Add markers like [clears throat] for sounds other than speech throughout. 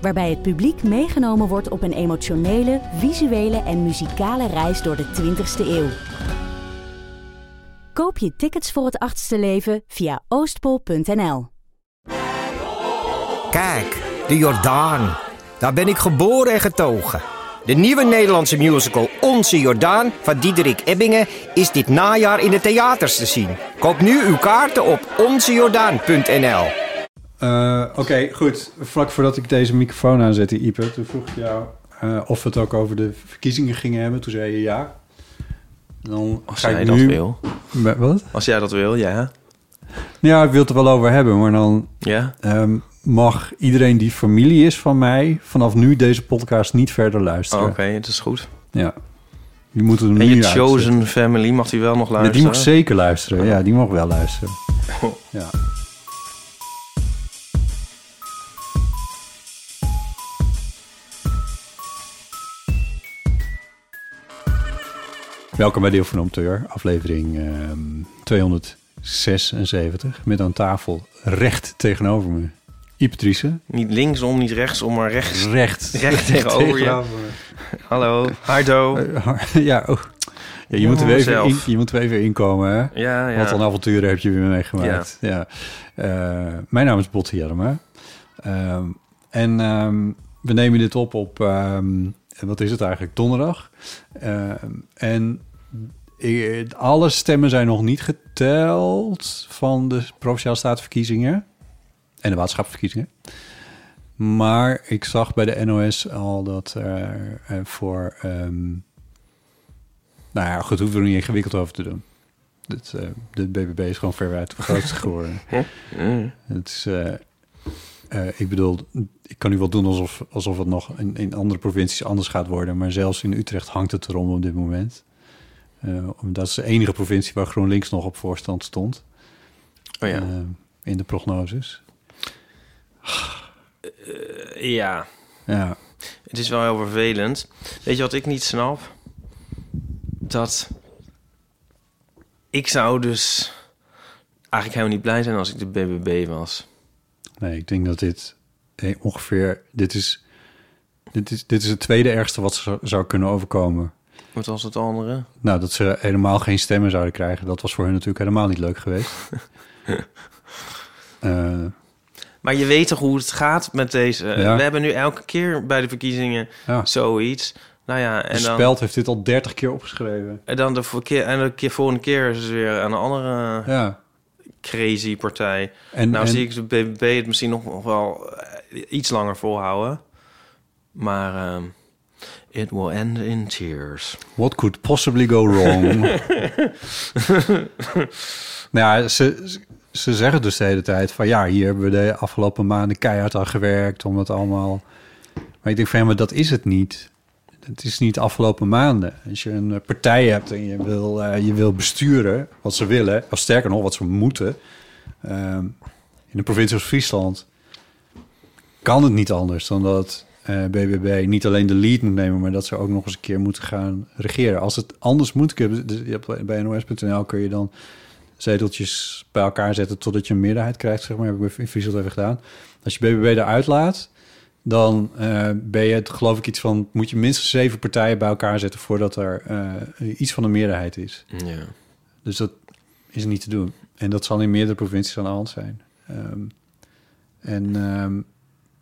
Waarbij het publiek meegenomen wordt op een emotionele, visuele en muzikale reis door de 20ste eeuw. Koop je tickets voor het achtste leven via oostpol.nl. Kijk, de Jordaan. Daar ben ik geboren en getogen. De nieuwe Nederlandse musical Onze Jordaan van Diederik Ebbingen is dit najaar in de theaters te zien. Koop nu uw kaarten op onzejordaan.nl. Uh, Oké, goed. Vlak voordat ik deze microfoon aanzette, Ipe, toen vroeg ik jou uh, of we het ook over de verkiezingen gingen hebben. Toen zei je ja. Dan Als jij dat wil. Wat? Als jij dat wil, ja. Ja, ik wil het er wel over hebben, maar dan ja? Um, mag iedereen die familie is van mij vanaf nu deze podcast niet verder luisteren. Oh, Oké, het is goed. Ja. Die moeten hem en nu je chosen family, mag die wel nog luisteren? Ja, die mag zeker luisteren. Ja, die mag wel luisteren. Ja. Welkom bij Deel van Omteur, aflevering um, 276. Met aan tafel recht tegenover me Ipatrice. Niet linksom, niet rechtsom, maar rechts. Recht. [laughs] Recht tegenover je. Hallo, Hardo. ja, oh. ja, je, moet er even in, je moet er even inkomen, hè? Ja, ja. Wat een avonturen heb je weer meegemaakt. Ja. ja. Uh, mijn naam is Botte Jerma. Uh, en um, we nemen dit op op, um, wat is het eigenlijk, donderdag. Uh, en alle stemmen zijn nog niet geteld van de Provinciale Statenverkiezingen en de waterschapsverkiezingen. Maar ik zag bij de NOS al dat er uh, voor... Um, nou ja, goed, hoeven we er niet ingewikkeld over te doen. Het, uh, de BBB is gewoon ver uit de grootste geworden. [laughs] het is, uh, ik bedoel, ik kan nu wel doen alsof, alsof het nog in, in andere provincies anders gaat worden. Maar zelfs in Utrecht hangt het erom op dit moment. Dat is de enige provincie waar GroenLinks nog op voorstand stond. Oh ja. in de prognoses. Uh, ja. Ja. Het is wel heel vervelend. Weet je wat ik niet snap? Dat ik zou dus eigenlijk helemaal niet blij zijn als ik de BBB was. Nee, ik denk dat dit ongeveer... Dit is, dit is, dit is het tweede ergste wat zou kunnen overkomen. Wat was het andere? Nou, dat ze helemaal geen stemmen zouden krijgen. Dat was voor hen natuurlijk helemaal niet leuk geweest. uh, [laughs] Maar je weet toch hoe het gaat met deze... Ja. We hebben nu elke keer bij de verkiezingen ja. zoiets. Nou ja, en de dan... Speld heeft dit al 30 keer opgeschreven. En dan de, keer, en de keer, volgende keer is het weer een andere ja. crazy partij. En, nou en... zie ik de BBB het misschien nog wel iets langer volhouden. Maar... Um, It will end in tears. What could possibly go wrong? [laughs] nou ja, ze, ze zeggen dus de hele tijd van ja, hier hebben we de afgelopen maanden keihard aan gewerkt om het allemaal. Maar ik denk van ja, maar dat is het niet. Het is niet de afgelopen maanden. Als je een partij hebt en je wil, uh, je wil besturen wat ze willen, of sterker nog wat ze moeten, uh, in de provincie als Friesland, kan het niet anders dan dat uh, eh, BBB niet alleen de lead moet nemen, maar dat ze ook nog eens een keer moeten gaan regeren. Als het anders moet, bij nos.nl kun je dan zeteltjes bij elkaar zetten totdat je een meerderheid krijgt, zeg maar. Heb ik in Friesland even gedaan. Als je BBB eruit laat, dan uh, ben je het, geloof ik, iets van... moet je minstens zeven partijen bij elkaar zetten... voordat er uh, iets van een meerderheid is. Ja. Dus dat is niet te doen. En dat zal in meerdere provincies aan de hand zijn. Um, en... Um,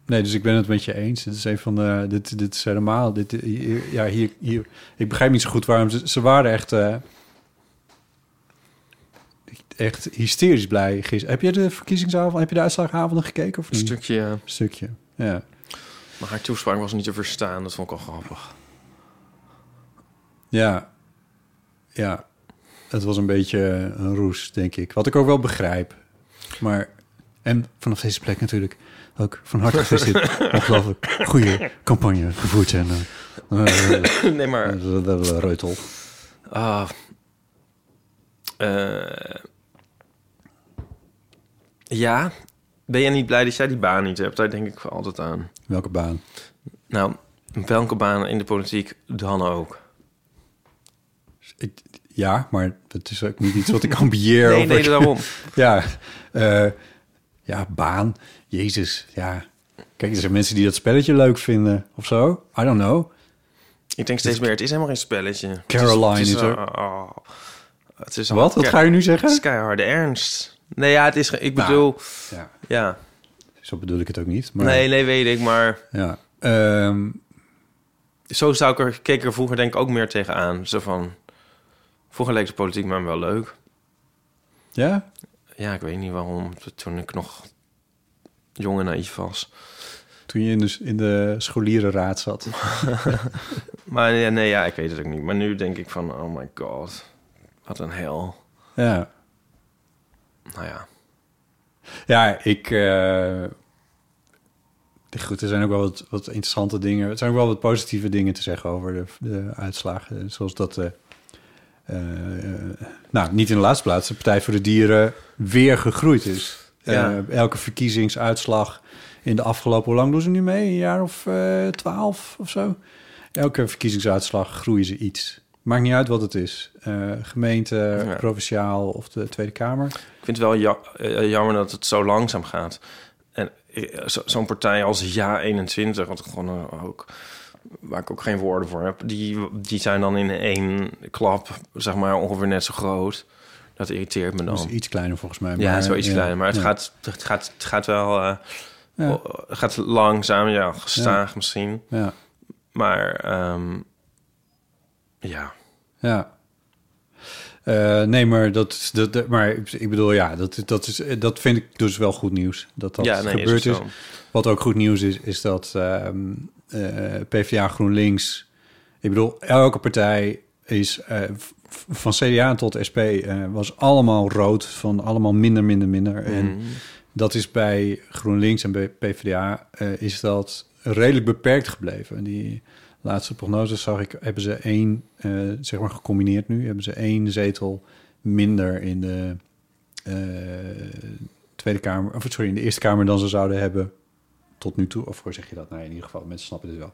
nee, dus ik ben het met je eens. Dit is een van de... Dit, dit is helemaal... Dit, hier, ja, hier, hier... Ik begrijp niet zo goed waarom... Ze, ze waren echt... Uh, echt hysterisch blij gisteren. Heb je de verkiezingsavond, heb je de uitslagavond gekeken of niet? Een stukje, ja. Een stukje, ja. Maar haar toespraak was niet te verstaan, dat vond ik al grappig. Ja, ja. Het was een beetje een roes, denk ik. Wat ik ook wel begrijp. Maar En vanaf deze plek natuurlijk ook van harte gefeliciteerd. [laughs] Ongelooflijk goede campagne gevoerd. En, uh, nee, maar... Reutel. Ah. Uh, ja. Ben je niet blij dat jij die baan niet hebt? Daar denk ik altijd aan. Welke baan? Nou, welke baan in de politiek dan ook? Ik, ja, maar het is ook niet iets wat ik [laughs] ambieer. nee, nee, daarom. [laughs] ja, uh, ja, baan. Jezus, ja. Kijk, er zijn mensen die dat spelletje leuk vinden of zo. I don't know. Ik denk steeds meer, het is helemaal geen spelletje. Caroline het is, er. Oh, het is Wat? Wat ga je nu zeggen? Keiharde ernst. Nee, ja, het is... Ik bedoel... Nou, ja. ja. Zo bedoel ik het ook niet. Maar, nee, nee, weet ik, maar... Ja. Um, zo zou ik er, keek er vroeger denk ik ook meer tegenaan. Zo van... Vroeger leek de politiek me wel leuk. Ja? Ja, ik weet niet waarom. Toen ik nog jong en naïef was. Toen je in de, in de scholierenraad zat. [laughs] maar ja, nee, ja, ik weet het ook niet. Maar nu denk ik van, oh my god, wat een hel. Ja. Nou ja. Ja, ik... Uh, goed, er zijn ook wel wat, wat interessante dingen. Er zijn ook wel wat positieve dingen te zeggen over de, de uitslagen. Zoals dat... Uh, uh, nou, niet in de laatste plaats, de Partij voor de Dieren weer gegroeid is. Ja. Uh, elke verkiezingsuitslag in de afgelopen... Hoe lang doen ze nu mee? Een jaar of uh, twaalf of zo? Elke verkiezingsuitslag groeien ze iets. Maakt niet uit wat het is. Uh, gemeente, ja. provinciaal of de Tweede Kamer. Ik vind het wel ja, jammer dat het zo langzaam gaat. En zo'n zo partij als Ja21, wat gewoon ook waar ik ook geen woorden voor heb, die, die zijn dan in één klap, zeg maar, ongeveer net zo groot. Dat irriteert me dan. Dus iets kleiner volgens mij. Maar, ja, zo iets kleiner. Maar het, ja. gaat, het, gaat, het gaat wel... Uh, ja. gaat langzaam, ja, gestaag misschien. Ja. Maar, um, ja. Ja. Uh, nee, maar dat, dat, dat, maar ik bedoel, ja, dat, dat, is, dat vind ik dus wel goed nieuws. Dat dat ja, nee, gebeurd is, is. Wat ook goed nieuws is, is dat um, uh, PvdA GroenLinks... Ik bedoel, elke partij is van CDA tot SP uh, was allemaal rood, van allemaal minder, minder, minder. Mm. En dat is bij GroenLinks en bij PvdA uh, is dat redelijk beperkt gebleven. Die laatste prognoses zag ik, hebben ze één, uh, zeg maar gecombineerd nu, hebben ze één zetel minder in de Tweede Kamer, of sorry, in de Eerste Kamer dan ze zouden hebben tot nu toe. Of hoe zeg je dat? Nou, in ieder geval, mensen snappen dit wel.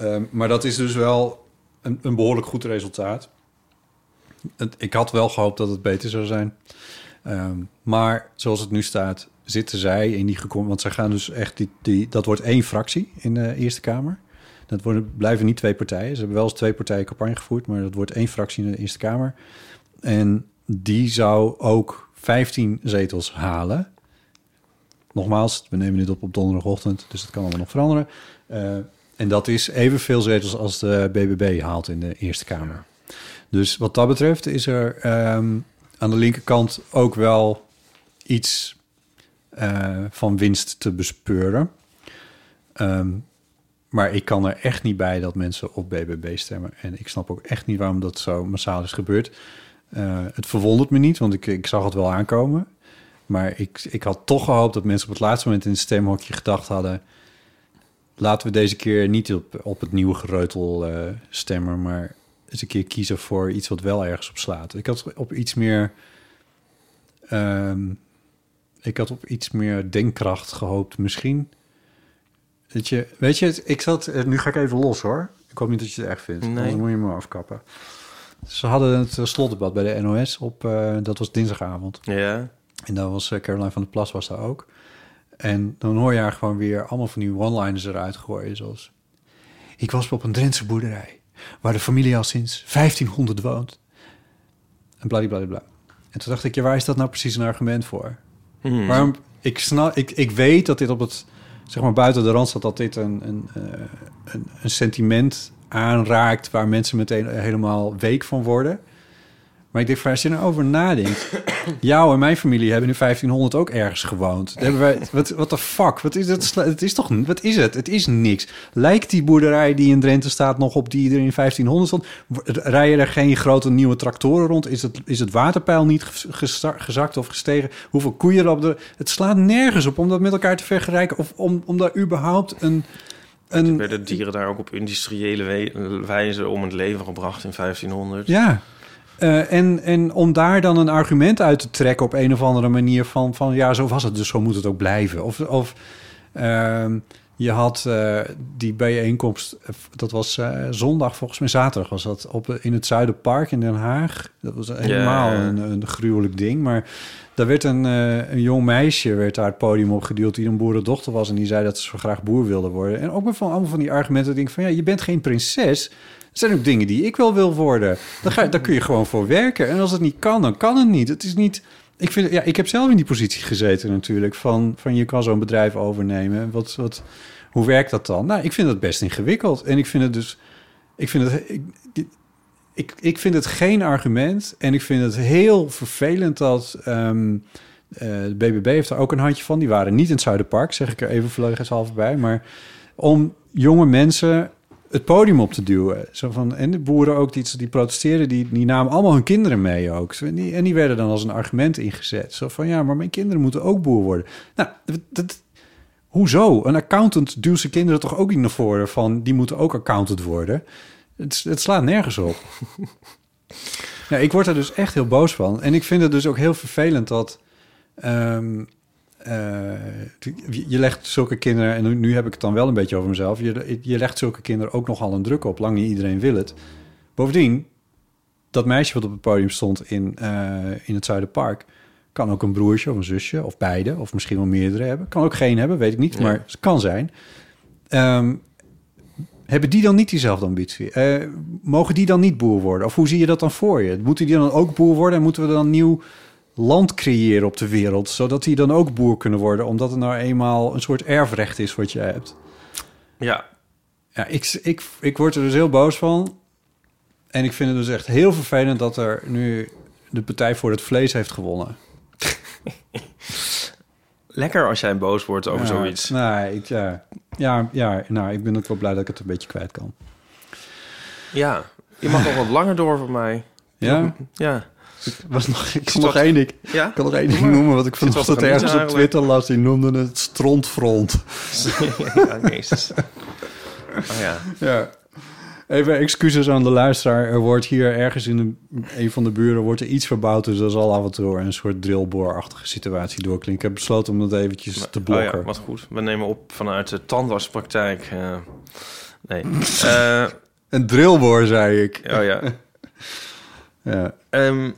Uh, maar dat is dus wel een, een behoorlijk goed resultaat. Ik had wel gehoopt dat het beter zou zijn. Um, maar zoals het nu staat, zitten zij in die gekomen. Want zij gaan dus echt die, die. Dat wordt één fractie in de Eerste Kamer. Dat worden, blijven niet twee partijen. Ze hebben wel eens twee partijen campagne gevoerd, maar dat wordt één fractie in de Eerste Kamer. En die zou ook 15 zetels halen. Nogmaals, we nemen dit op op donderdagochtend, dus dat kan allemaal nog veranderen. Uh, en dat is evenveel zetels als de BBB haalt in de Eerste Kamer. Dus wat dat betreft is er um, aan de linkerkant ook wel iets uh, van winst te bespeuren. Um, maar ik kan er echt niet bij dat mensen op BBB stemmen. En ik snap ook echt niet waarom dat zo massaal is gebeurd. Uh, het verwondert me niet, want ik, ik zag het wel aankomen. Maar ik, ik had toch gehoopt dat mensen op het laatste moment in het stemhokje gedacht hadden... laten we deze keer niet op, op het nieuwe gereutel uh, stemmen... maar eens een keer kiezen voor iets wat wel ergens op slaat. Ik had op iets meer... Um, ik had op iets meer denkkracht gehoopt misschien... Dat je, weet je, ik zat, nu ga ik even los hoor. Ik hoop niet dat je het echt vindt. Nee. Dan moet je me afkappen. Ze hadden het slotdebat bij de NOS op, uh, dat was dinsdagavond. Ja. En dan was Caroline van der Plas was daar ook. En dan hoor je haar gewoon weer allemaal van die one-liners eruit gooien. Zoals, ik was op een Drentse boerderij, waar de familie al sinds 1500 woont. En bladibladibla. En toen dacht ik, ja, waar is dat nou precies een argument voor? Hmm. Waarom, ik, snap, ik, ik weet dat dit op het zeg maar buiten de rand staat dat dit een, een, een, een, sentiment aanraakt waar mensen meteen helemaal week van worden. Maar ik denk, van, als je erover nadenkt... [coughs] jou en mijn familie hebben in 1500 ook ergens gewoond. Hebben wij, wat, wat de fuck? Wat is het? Het is toch... Wat is het? Het is niks. Lijkt die boerderij die in Drenthe staat nog op die er in 1500 stond? Rijden er geen grote nieuwe tractoren rond? Is het, is het waterpeil niet gezakt of gestegen? Hoeveel koeien er op de... Het slaat nergens op om dat met elkaar te vergelijken... of om, om daar überhaupt een... Werden dieren daar ook op industriële wijze om het leven gebracht in 1500? Ja. Eh, en, en om daar dan een argument uit te trekken op een of andere manier van, van ja, zo was het, dus zo moet het ook blijven. Of, of ehm, je had eh, die bijeenkomst, eh, dat was eh, zondag, volgens mij zaterdag was dat, op, in het Zuiderpark in Den Haag. Dat was helemaal een, een gruwelijk ding, maar daar werd een, een jong meisje werd daar het podium op geduwd die een boerendochter was en die zei dat ze zo graag boer wilde worden. En ook van allemaal van die argumenten, denk ik van ja, je bent geen prinses. Er zijn ook dingen die ik wel wil worden. Daar, ga, daar kun je gewoon voor werken. En als het niet kan, dan kan het niet. Het is niet. Ik, vind, ja, ik heb zelf in die positie gezeten natuurlijk. Van, van je kan zo'n bedrijf overnemen. Wat, wat, hoe werkt dat dan? Nou, ik vind het best ingewikkeld. En ik vind het dus. Ik vind het. Ik, ik, ik vind het geen argument. En ik vind het heel vervelend dat. ehm, eh, de BBB heeft er ook een handje van. Die waren niet in het Zuiderpark, zeg ik er even vleugelshalve bij. Maar om jonge mensen het podium op te duwen. Zo van, en de boeren ook die, die protesteerden, die, die namen allemaal hun kinderen mee ook. En die, en die werden dan als een argument ingezet. Zo van, ja, maar mijn kinderen moeten ook boer worden. Nou, dat, hoezo? Een accountant duwt zijn kinderen toch ook niet naar voren van... die moeten ook accountant worden? Het, het slaat nergens op. [laughs] ja, ik word er dus echt heel boos van. En ik vind het dus ook heel vervelend dat... ehm, eh, je legt zulke kinderen, en nu, heb ik het dan wel een beetje over mezelf, je, je legt zulke kinderen ook nogal een druk op. Lang niet iedereen wil het. Bovendien, dat meisje wat op het podium stond in, eh, in het Zuiderpark, kan ook een broertje of een zusje of beide, of misschien wel meerdere hebben. Kan ook geen hebben, weet ik niet, Ja. maar het kan zijn. Ehm, hebben die dan niet diezelfde ambitie? Eh, mogen die dan niet boer worden? Of hoe zie je dat dan voor je? Moeten die dan ook boer worden en moeten we dan nieuw land creëren op de wereld, zodat die dan ook boer kunnen worden, omdat het nou eenmaal een soort erfrecht is wat je hebt. Ja, Ja, ik, ik, ik word er dus heel boos van. En ik vind het dus echt heel vervelend dat er nu de Partij voor het Vlees heeft gewonnen. [laughs] lekker als jij boos wordt over Ja, zoiets. Nee, ik, ja, ja, ja, nou, ik ben ook wel blij dat ik het een beetje kwijt kan. Ja, je mag [laughs] nog wat langer door voor mij. Ja, Ja. Was nog, ik Is kan nog dat- één ding, Ja? kan nog één ding Doe maar. noemen wat ik vanochtend ergens op. Twitter las. Die noemde het strontfront. [laughs] ja, jezus. Oh ja. Ja. Even excuses aan de luisteraar. Er wordt hier ergens in de, een van de buren wordt er iets verbouwd. Dus er zal af en toe een soort drillboorachtige situatie doorklinken. Ik heb besloten om dat eventjes te Oh blokken. ja, wat goed. We nemen op vanuit de tandartspraktijk. eh nee. Eh, [laughs] Een drillboor, zei ik. oh ja. [laughs] Ja, Ehm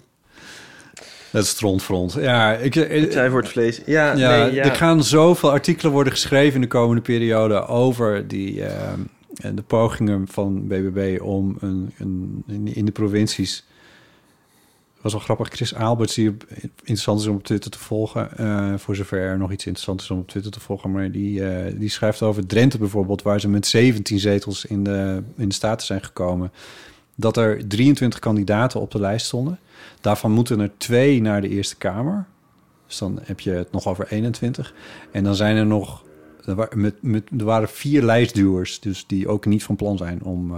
het strontfront. Ja, ik, ik, Zij voor het vlees. Ja, ja, nee, ja. er gaan zoveel artikelen worden geschreven in de komende periode over die, ehm, de pogingen van BBB om een, een, in, de provincies. was wel grappig. Chris Alberts, die interessant is om op Twitter te volgen. eh, voor zover er nog iets interessants is om op Twitter te volgen. Maar die, eh, die schrijft over Drenthe bijvoorbeeld, waar ze met 17 zetels in de, in de Staten zijn gekomen. Dat er 23 kandidaten op de lijst stonden. Daarvan moeten er twee naar de Eerste Kamer. Dus dan heb je het nog over 21. En dan zijn er nog. Er, wa- met, met, er waren vier lijstduwers, dus die ook niet van plan zijn om.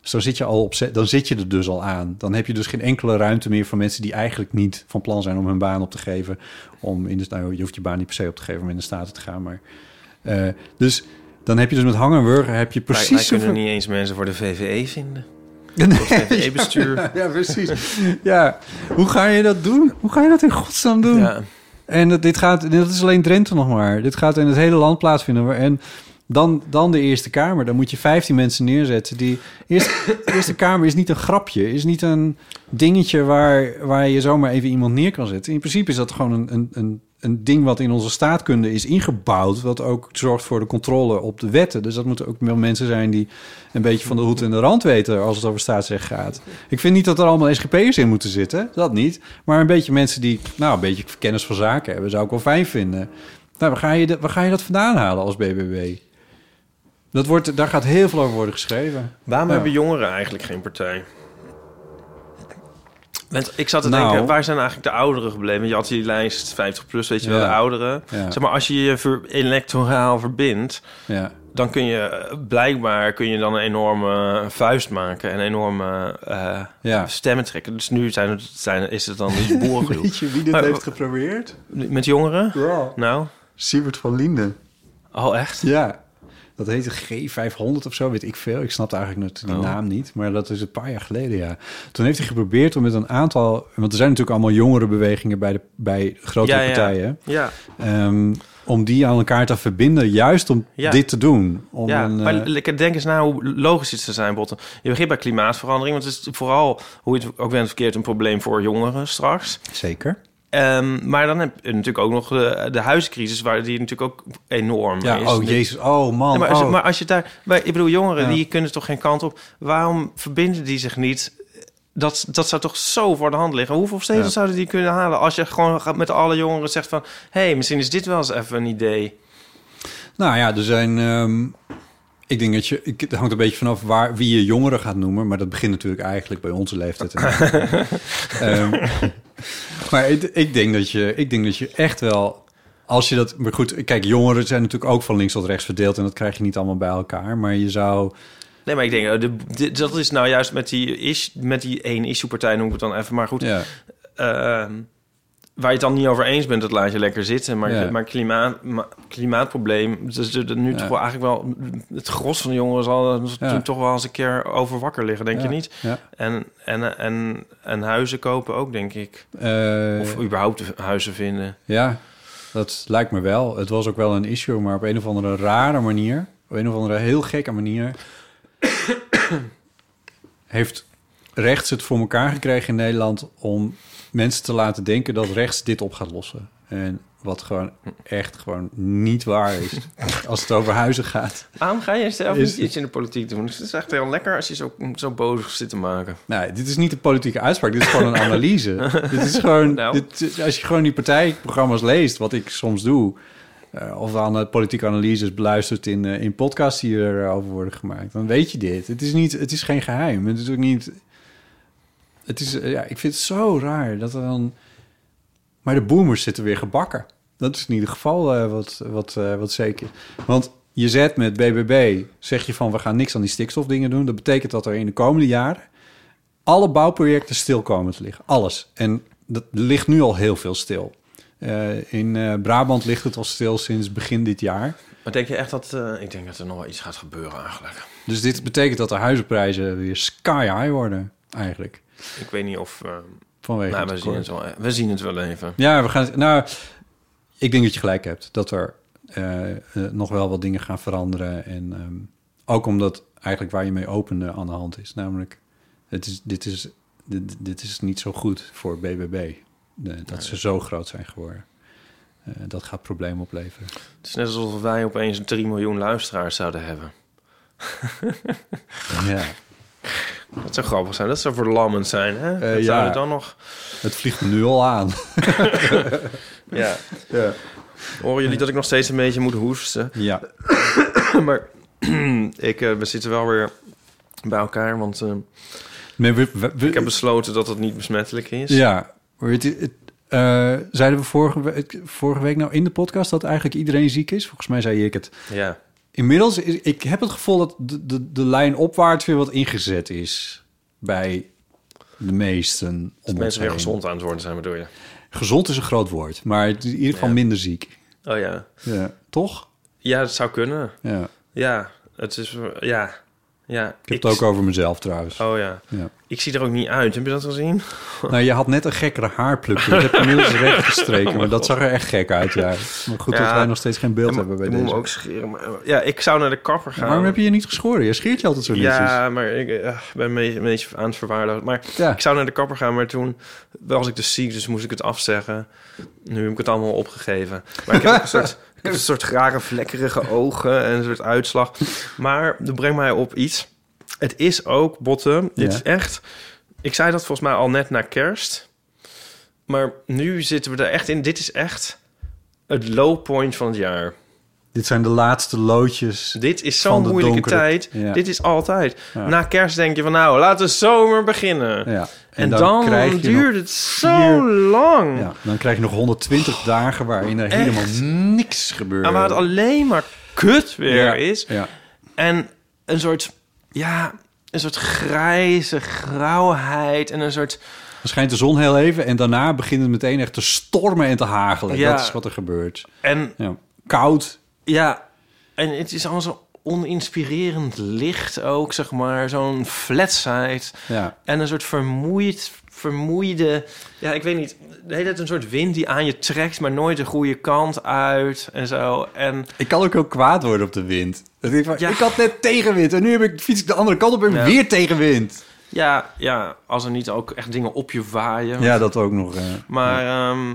dus dan zit je al op. Dan zit je er dus al aan. Dan heb je dus geen enkele ruimte meer voor mensen die eigenlijk niet van plan zijn om hun baan op te geven. Om in de, nou, je hoeft je baan niet per se op te geven om in de staten te gaan. Maar, eh, dus dan heb je dus met hangen en wurgen heb je precies. wij kunnen niet eens mensen voor de VVE vinden. Nee, VVE-bestuur. [laughs] Ja, precies. Ja, hoe ga je dat doen? Hoe ga je dat in godsnaam doen? Ja. En dat- dit gaat, dat is alleen Drenthe nog maar. Dit gaat in het hele land plaatsvinden. En dan, dan de Eerste Kamer. Dan moet je 15 mensen neerzetten. Die [coughs] Eerste Kamer is niet een grapje. Is niet een dingetje waar, waar je zomaar even iemand neer kan zetten. In principe is dat gewoon een, een, een, een ding wat in onze staatkunde is ingebouwd. Wat ook zorgt voor de controle op de wetten. Dus dat moeten ook wel mensen zijn die een beetje van de hoed en de rand weten als het over staatsrecht gaat. Ik vind niet dat er allemaal SGP'ers in moeten zitten. Dat niet. Maar een beetje mensen die nou, een beetje kennis van zaken hebben, zou ik wel fijn vinden. Nou, waar ga je, dat- waar ga je dat vandaan halen als BBB? Dat wordt, daar gaat heel veel over worden geschreven. Waarom Ja. hebben jongeren eigenlijk geen partij? Want ik zat te Nou. denken, waar zijn eigenlijk de ouderen gebleven? Je had die lijst 50 plus, weet je wel, Ja. de ouderen. Ja. Zeg maar, als je je ver- electoraal verbindt, Ja. dan kun je eh, blijkbaar kun je dan een enorme vuist maken en enorme Ja. stemmen trekken. Dus nu zijn het, zijn, is het dan dus boerengedoe. [laughs] Weet je wie dit Maar- heeft geprobeerd? Met jongeren? Ja. Nou, Siebert van Linden. oh echt? Ja. Dat heette G500 of zo, weet ik veel. Ik snapte eigenlijk net die Oh. naam niet. Maar dat is een paar jaar geleden, ja. Toen heeft hij geprobeerd om met een aantal... Want er zijn natuurlijk allemaal jongere bewegingen bij, de, bij grotere Ja, ja. partijen. Ja, Ehm, om die aan elkaar te verbinden, juist om Ja. dit te doen. Om ja. een, maar eh, denk eens na hoe logisch het zou zijn, Botten. Je begint bij klimaatverandering, want het is vooral, hoe je het ook bent verkeerd, een probleem voor jongeren straks. zeker. Ehm, maar dan heb je natuurlijk ook nog de, de huiscrisis, waar die natuurlijk ook enorm Ja, is. oh jezus. Oh man. Maar, als, oh. maar als je daar, maar ik bedoel, jongeren Ja. die kunnen toch geen kant op. Waarom verbinden die zich niet? Dat, dat zou toch zo voor de hand liggen. Hoeveel Ja. zouden die kunnen halen als je gewoon gaat met alle jongeren zegt van, hé, hey, misschien is dit wel eens even een idee. Nou ja, er zijn. ehm, ik denk dat je. ik- Het hangt een beetje vanaf waar, wie je jongeren gaat noemen. Maar dat begint natuurlijk eigenlijk bij onze leeftijd. [laughs] Ehm, maar ik, ik, denk dat je, ik denk dat je echt wel. Als je dat. Maar goed, kijk, jongeren zijn natuurlijk ook van links tot rechts verdeeld. En dat krijg je niet allemaal bij elkaar. Maar je zou. Nee, maar ik denk, eh, de, de- dat is nou juist met die, is, met die één issue-partij, noem ik het dan even. Maar goed, Ja, ehm, waar je het dan niet over eens bent, dat laat je lekker zitten. Maar, Ja. maar klimaat, ma- klimaatprobleem, dus nu Ja. toch wel eigenlijk wel... Het gros van de jongeren zal Ja. toch wel eens een keer over wakker liggen, denk je niet? En, en, en, en huizen kopen ook, denk ik. Eh, Of überhaupt huizen vinden. Ja, dat lijkt me wel. Het was ook wel een issue, maar op een of andere rare manier, op een of andere heel gekke manier, [coughs] heeft rechts het voor elkaar gekregen in Nederland om mensen te laten denken dat rechts dit op gaat lossen. En wat gewoon echt gewoon niet waar is [laughs] als het over huizen gaat. Waarom ga je zelf niet iets in de politiek doen? Het is echt heel lekker als je zo, zo boos zit te maken. Nou, dit is niet een politieke uitspraak, dit is gewoon een [laughs] analyse. dit is gewoon, Nou. dit, als je gewoon die partijprogramma's leest, wat ik soms doe, eh, of aan de politieke analyses beluistert in, eh, in podcasts die erover worden gemaakt, dan weet je dit. Het is, niet, het is geen geheim. Het is ook niet. Het is, eh, ja, ik vind het zo raar dat er dan. Maar de boomers zitten weer gebakken. Dat is in ieder geval eh, wat, wat, eh, wat zeker. Want je zet met BBB, zeg je van we gaan niks aan die stikstofdingen doen. Dat betekent dat er in de komende jaren alle bouwprojecten stil komen te liggen. Alles. En dat ligt nu al heel veel stil. In Brabant ligt het al stil sinds begin dit jaar. Maar denk je echt dat... ik denk dat er nog wel iets gaat gebeuren eigenlijk. Dus dit betekent dat de huizenprijzen weer sky high worden, eigenlijk. Ik weet niet of... eh, Vanwege nou, het we zien, het wel, we zien het wel even. Ja, we gaan. Nou, ik denk dat je gelijk hebt dat er eh, eh, nog wel wat dingen gaan veranderen. En ehm, ook omdat eigenlijk waar je mee opende aan de hand is. Namelijk, het is, dit, is, dit, dit is niet zo goed voor BBB. dat ze zo groot zijn geworden. Eh, dat gaat problemen opleveren. Het is net alsof wij opeens 3 miljoen luisteraars zouden hebben. Ja. [laughs] [laughs] Dat zou grappig zijn. Dat zou verlammend zijn, hè? Dat ja. zouden dan nog... Het vliegt nu al aan. [laughs] Ja. Ja. Horen jullie dat ik nog steeds een beetje moet hoesten? ja. [coughs] maar [clears throat] ik, eh, we zitten wel weer bij elkaar, want eh, Nee, we, we- we- ik heb besloten dat het niet besmettelijk is. Ja, weet je, het, zeiden we vorige, week- vorige week nou in de podcast dat eigenlijk iedereen ziek is? Volgens mij zei ik het. Ja. Inmiddels, is, ik heb het gevoel dat de, de, de lijn opwaarts weer wat ingezet is bij de meesten. Dat om mensen weer gezond aan het worden zijn, bedoel je? Gezond is een groot woord, maar het is in ieder geval Ja. minder ziek. Oh ja. Ja, toch? Ja, dat zou kunnen. Ja. Ja, het is... Ja. Ja. Ik heb het ook over mezelf trouwens. Oh ja. Ja. Ik zie er ook niet uit. Heb je dat gezien? [laughs] Nou, je had net een gekkere haarpluk. Dat heb je inmiddels recht gestreken, maar dat zag er echt gek uit, ja. Maar goed dat wij nog steeds geen beeld hebben bij ik moet deze. me ook scheren. Maar, ja, ik zou naar de kapper gaan. Waarom heb je je niet geschoren? Je scheert je altijd zo netjes. Ja, maar ik eh, ben een beetje, een beetje aan het verwaarlozen. Maar Ja. ik zou naar de kapper gaan, maar toen was ik dus ziek, dus moest ik het afzeggen. Nu heb ik het allemaal opgegeven. Maar ik heb ook een [laughs] soort, ik heb een soort rare vlekkerige ogen en een soort uitslag. Maar dat brengt mij op iets. Het is ook, Botten, dit Ja. is echt... Ik zei dat volgens mij al net na kerst. Maar nu zitten we er echt in. Dit is echt het low point van het jaar. Dit zijn de laatste loodjes. Dit is zo'n moeilijke donkere- tijd. Ja. Dit is altijd. Ja. Na kerst denk je van nou, laten we zomer beginnen. Ja. En, dan, krijg je duurt het zo vier- lang. Ja, dan krijg je nog 120 dagen waarin er Echt? helemaal niks gebeurt. En waar het alleen maar kut weer Ja, is. Ja. En een soort, ja, een soort grijze grauwheid en een soort... Dan schijnt de zon heel even en daarna begint het meteen echt te stormen en te hagelen. Ja. Dat is wat er gebeurt. En Ja. Koud. ja, en het is allemaal zo oninspirerend licht ook, zeg maar. Zo'n fletsheid. Ja. En een soort vermoeid, vermoeide... Ja, ik weet niet. De hele tijd een soort wind die aan je trekt, maar nooit de goede kant uit en zo. En Ik kan ook heel kwaad worden op de wind. Dat ik, van, Ja. ik had net tegenwind en nu heb ik, fiets ik de andere kant op en Ja. weer tegenwind. ja, ja, als er niet ook echt dingen op je waaien. Ja, dat ook nog. eh. Maar ehm,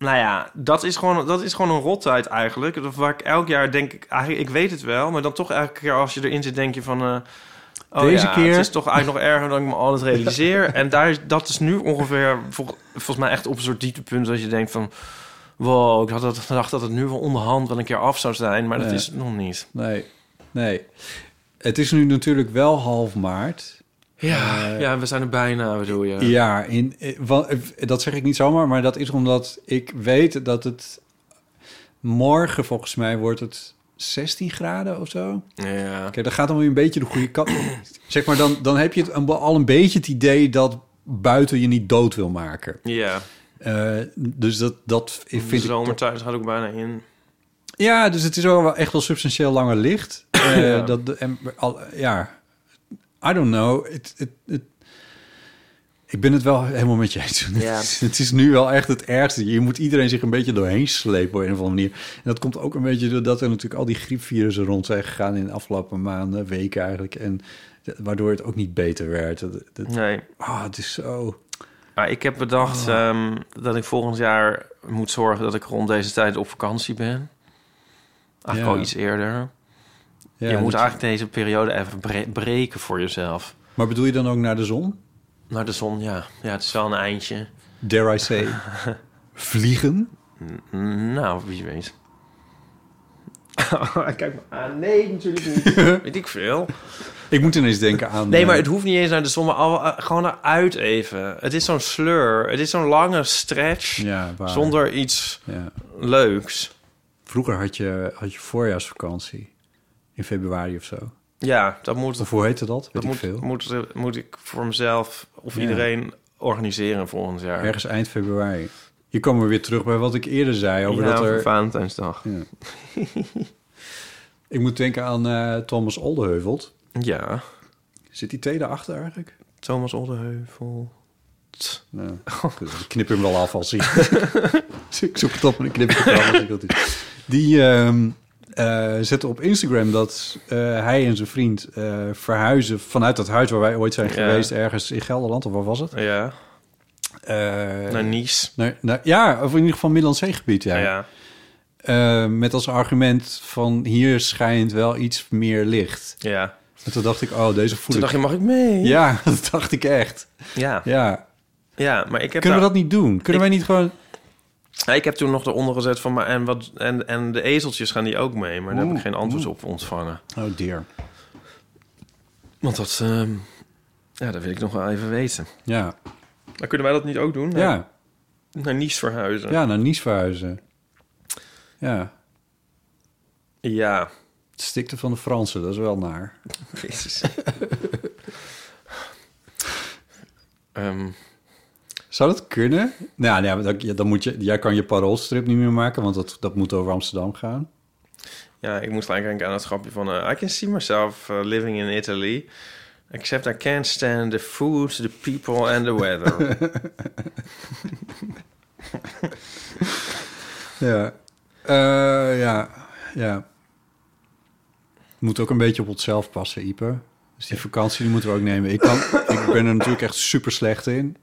nou ja, dat is, gewoon, dat is gewoon een rottijd eigenlijk. Waar ik elk jaar denk ik, eigenlijk, ik weet het wel, maar dan toch elke keer als je erin zit, denk je van. eh, oh Deze ja, keer- Het is toch eigenlijk nog erger dan ik me altijd realiseer. en daar, dat is nu ongeveer vol- volgens mij echt op een soort dieptepunt dat je denkt van. Wow, ik had dat, gedacht dat het nu wel onderhand wel een keer af zou zijn, maar dat is het nog niet. Nee, nee. Het is nu natuurlijk wel half maart. Ja, ja, we zijn er bijna, bedoel je. Ja, in, eh, eh, dat zeg ik niet zomaar, maar dat is omdat ik weet dat het morgen volgens mij wordt het 16 graden of zo. Ja. Kijk, dat gaat dan weer een beetje de goede kant. zeg maar, dan, dan heb je het een- al een beetje het idee dat buiten je niet dood wil maken. Ja, Eh, dus dat, dat de vind ik... zomertijd gaat ook bijna in. Ja, dus het is ook wel echt wel substantieel langer licht. [coughs] Eh, Ja. dat, de- en, al, ja, I don't know. Het, ik ben het wel helemaal met je eens. [laughs] Ja. het is nu wel echt het ergste. Je moet iedereen zich een beetje doorheen slepen op een of andere manier. En dat komt ook een beetje doordat er natuurlijk al die griepvirussen rond zijn gegaan in de afgelopen maanden, weken eigenlijk. En waardoor het ook niet beter werd. Dat, dat- Nee. ah, het is zo... Maar ik heb bedacht ehm, dat ik volgend jaar moet zorgen dat ik rond deze tijd op vakantie ben. Eigenlijk Ja. al iets eerder. Ja, je moet eigenlijk deze periode even bre- breken voor jezelf. Maar bedoel je dan ook naar de zon? Naar de zon, ja. Ja, het is wel een eindje. Dare I say? [laughs] Vliegen? N- Nou, wie weet. [laughs] Kijk maar aan. Nee, natuurlijk niet. [laughs] weet ik veel. Ik moet ineens denken aan... Nee, maar eh, het hoeft niet eens naar de zon, maar al, eh, gewoon eruit even. Het is zo'n sleur. Het is zo'n lange stretch Ja, zonder iets Ja. leuks. Vroeger had je, had je voorjaarsvakantie. In februari of zo. Ja, dat moet Of hoe heette dat? Weet Dat ik moet, veel. moet, moet ik voor mezelf of Ja. iedereen organiseren volgend jaar. Ergens eind februari. Hier komen we weer terug bij wat ik eerder zei. Over ja, dat over er... Valentijnsdag. Ja. [laughs] ik moet denken aan eh, Thomas Oldeheuvelt. Ja, Zit die tweede achter eigenlijk? Thomas Oldeheuvel. Nou, [laughs] goed, ik knip hem wel af als hij... [laughs] ik zoek het op en ik knip het eraf als ik dat doe. Die ehm, eh, zette op Instagram dat eh, hij en zijn vriend eh, verhuizen vanuit dat huis waar wij ooit zijn Ja. geweest, ergens in Gelderland, of waar was het? Ja, naar Nice. naar- naar- ja, of in ieder geval Middellandse Zeegebied, ja. Ja. Met als argument van hier schijnt wel iets meer licht. ja. En toen dacht ik, oh, deze voel Toen dacht je, mag ik mee? Ja, [laughs] dat dacht ik echt. Ja, Ja. ja maar ik heb, Kunnen we dat niet doen? Kunnen wij niet gewoon... Ja, ik heb toen nog eronder gezet van... Maar, en, wat, en, en de ezeltjes gaan die ook mee? Maar daar heb ik geen antwoord op ontvangen. Oh dear. Want dat... ehm, ja, dat wil ik nog wel even weten. Ja. Maar kunnen wij dat niet ook doen? Ja. Naar Nice verhuizen? Ja, naar Nice verhuizen. Ja. Ja. Het stikte van de Fransen, dat is wel naar. [laughs] Jezus. Ehm, Zou dat kunnen? Nou, maar dan, ja, dan moet je, jij kan je paroolstrip niet meer maken, want dat, dat moet over Amsterdam gaan. ja, ik moest gelijk denken aan het grapje van... eh, I can see myself uh, living in Italy. Except I can't stand the food, the people and the weather. [laughs] Ja. Eh, ja. Ja. Moet ook een beetje op onszelf passen, Ipe. Dus die vakantie die moeten we ook nemen. Ik, kan, ik ben er natuurlijk echt super slecht in.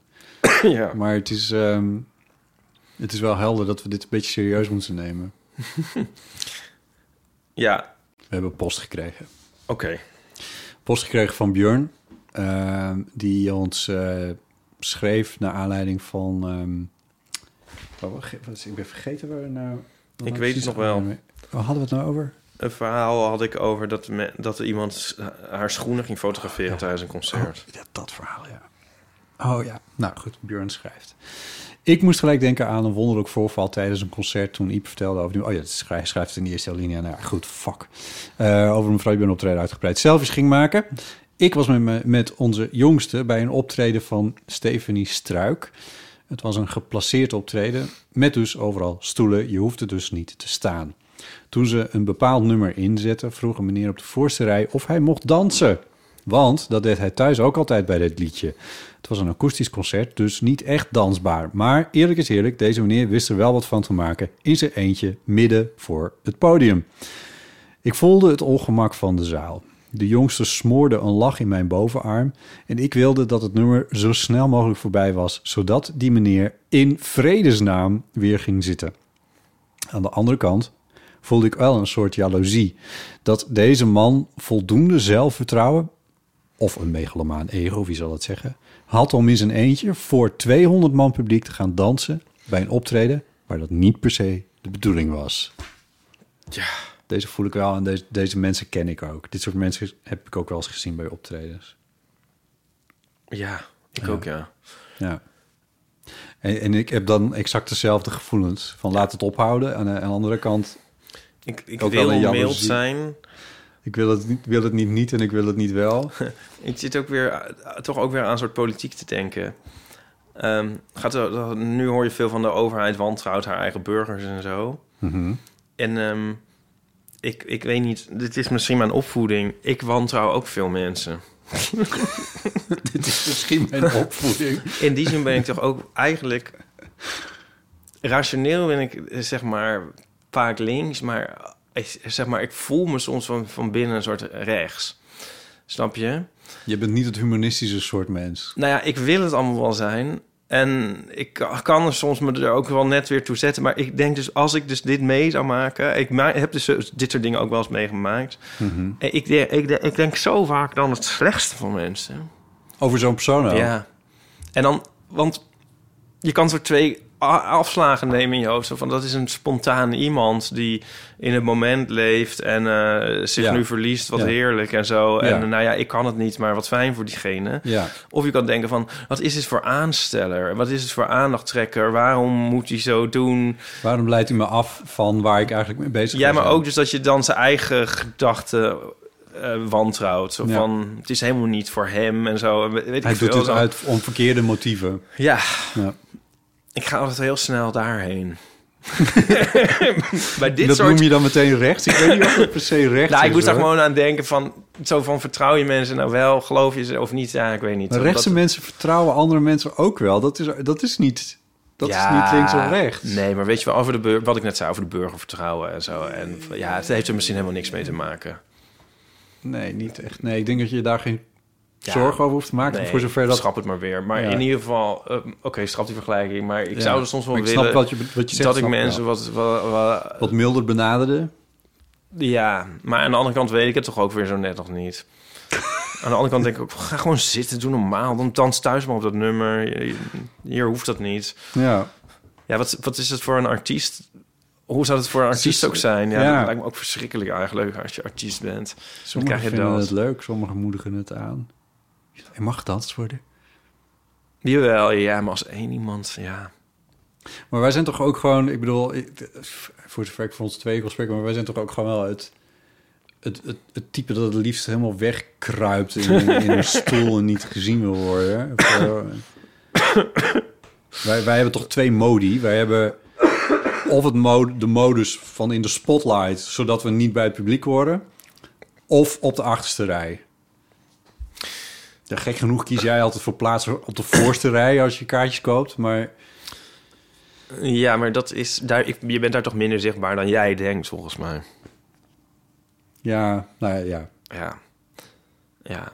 [coughs] ja. Maar het is, ehm, het is wel helder dat we dit een beetje serieus moeten nemen. [laughs] ja, We hebben post gekregen. oké. Post gekregen van Björn. ehm, die ons eh, schreef naar aanleiding van... ehm, oh, wacht, wat is- ik ben vergeten waar we nou... Ik weet het nog wel. Waar hadden we het nou over? Een verhaal had ik over dat, me, dat iemand haar schoenen ging fotograferen tijdens een concert. Oh, ja, dat verhaal, ja. Oh ja, nou goed, Björn schrijft. Ik moest gelijk denken aan een wonderlijk voorval tijdens een concert toen Iep vertelde over... die- Oh ja, schrijft, het in de eerste linie. Nou goed, fuck. Eh, over mevrouw die bij een optreden uitgebreid selfies ging maken. Ik was met, me- met onze jongste bij een optreden van Stephanie Struik. Het was een geplaceerd optreden met dus overal stoelen. Je hoefde dus niet te staan. Toen ze een bepaald nummer inzetten, vroeg een meneer op de voorste rij of hij mocht dansen. Want dat deed hij thuis ook altijd bij dit liedje. Het was een akoestisch concert, dus niet echt dansbaar. Maar eerlijk is eerlijk, deze meneer wist er wel wat van te maken in zijn eentje midden voor het podium. Ik voelde het ongemak van de zaal. De jongste smoorde een lach in mijn bovenarm en ik wilde dat het nummer zo snel mogelijk voorbij was, zodat die meneer in vredesnaam weer ging zitten. Aan de andere kant voelde ik wel een soort jaloezie dat deze man voldoende zelfvertrouwen, of een megalomaan ego, wie zal het zeggen, had om in zijn eentje voor 200 man publiek te gaan dansen bij een optreden waar dat niet per se de bedoeling was. Ja. Deze voel ik wel en deze, deze mensen ken ik ook. Dit soort mensen heb ik ook wel eens gezien bij optredens. Ja, ik Ja. ook, ja. Ja. En, en ik heb dan exact dezelfde gevoelens. Van laat het ophouden. En aan de andere kant, Ik, ik wil een mild zijn. Ik wil het, niet, wil het niet niet en ik wil het niet wel. [laughs] Ik zit ook weer, toch ook weer aan een soort politiek te denken. Ehm, gaat er, nu hoor je veel van de overheid wantrouwt haar eigen burgers en zo. Mhm. En ehm, ik, ik weet niet, dit is misschien mijn opvoeding. Ik wantrouw ook veel mensen. [laughs] [laughs] Dit is misschien mijn opvoeding. In die zin ben ik toch ook eigenlijk... Rationeel ben ik, zeg maar, vaak links. Maar, ik, zeg maar ik voel me soms van, van binnen een soort rechts. Snap je? Je bent niet het humanistische soort mens. Nou ja, ik wil het allemaal wel zijn. En ik ka- kan er soms me er ook wel net weer toe zetten. Maar ik denk dus, als ik dus dit mee zou maken... Ik ma- heb dus zo- dit soort dingen ook wel eens meegemaakt. Mhm. En ik, denk- ik, denk- ik denk zo vaak dan het slechtste van mensen. Over zo'n persoon ook. Ja. En dan, want je kan er twee afslagen nemen in je hoofd. Zo Van, dat is een spontaan iemand die in het moment leeft en eh, zich Ja. nu verliest. Wat Ja. heerlijk en zo. En Ja. nou ja, ik kan het niet, maar wat fijn voor diegene. Ja. Of je kan denken van, wat is dit voor aansteller? Wat is het voor aandachttrekker? Waarom moet hij zo doen? Waarom leidt u me af van waar ik eigenlijk mee bezig Ja, wil maar zijn? ook dus dat je dan zijn eigen gedachten eh, wantrouwt. Zo Ja. van, het is helemaal niet voor hem en zo. Weet ik Hij veel. doet het uit om verkeerde motieven. Ja, Ja. Ik ga altijd heel snel daarheen. [laughs] Bij dit dat soort... noem je dan meteen rechts? Ik weet niet of het per se rechts Nou, ik moest daar gewoon aan denken van... Zo van, vertrouw je mensen nou wel? Geloof je ze of niet? Ja, ik weet niet. Maar rechtse Dat- mensen vertrouwen andere mensen ook wel. Dat is, dat is niet... Dat is niet links of rechts. Nee, maar weet je wel, over de bur- wat ik net zei over de burgervertrouwen en zo. En ja, het heeft er misschien helemaal niks mee te maken. Nee, niet echt. Nee, ik denk dat je daar geen Ja. zorgen over hoeft te maken. Nee, voor zover dat... Schrap het maar weer. Maar Ja. in ieder geval, eh, oké, schrap die vergelijking. Maar ik Ja. zou er soms wel willen snap wat je, wat je zegt. dat ik mensen wat, wat, wat- wat milder benaderde. Ja, maar aan de andere kant weet ik het toch ook weer zo net nog niet. [laughs] aan de andere kant denk ik ook, ga gewoon zitten, doe normaal. Dan dans thuis maar op dat nummer. Hier hoeft dat niet. Ja. Ja, wat, wat is het voor een artiest? Hoe zou het voor een artiest ook zijn? Ja, ja. dat lijkt me ook verschrikkelijk eigenlijk als je artiest bent. Sommigen krijg je vinden dat. het leuk, sommigen moedigen het aan. Er mag gedanst worden. Jawel, ja, maar als één iemand, ja. Maar wij zijn toch ook gewoon... Ik bedoel, ik- voor zover ik voor ons twee wil spreken... maar wij zijn toch ook gewoon wel het... Het, het, het type dat het liefst helemaal wegkruipt in, in een [laughs] stoel en niet gezien wil worden. Wij, wij hebben toch twee modi. Wij hebben of het mode, de modus van in de spotlight, zodat we niet bij het publiek worden, of op de achterste rij. Ja, gek genoeg kies jij altijd voor plaatsen op de voorste rij als je kaartjes koopt, maar Ja, maar dat is, daar, ik, je bent daar toch minder zichtbaar dan jij denkt, volgens mij. ja, nou ja, ja. Ja. Ja.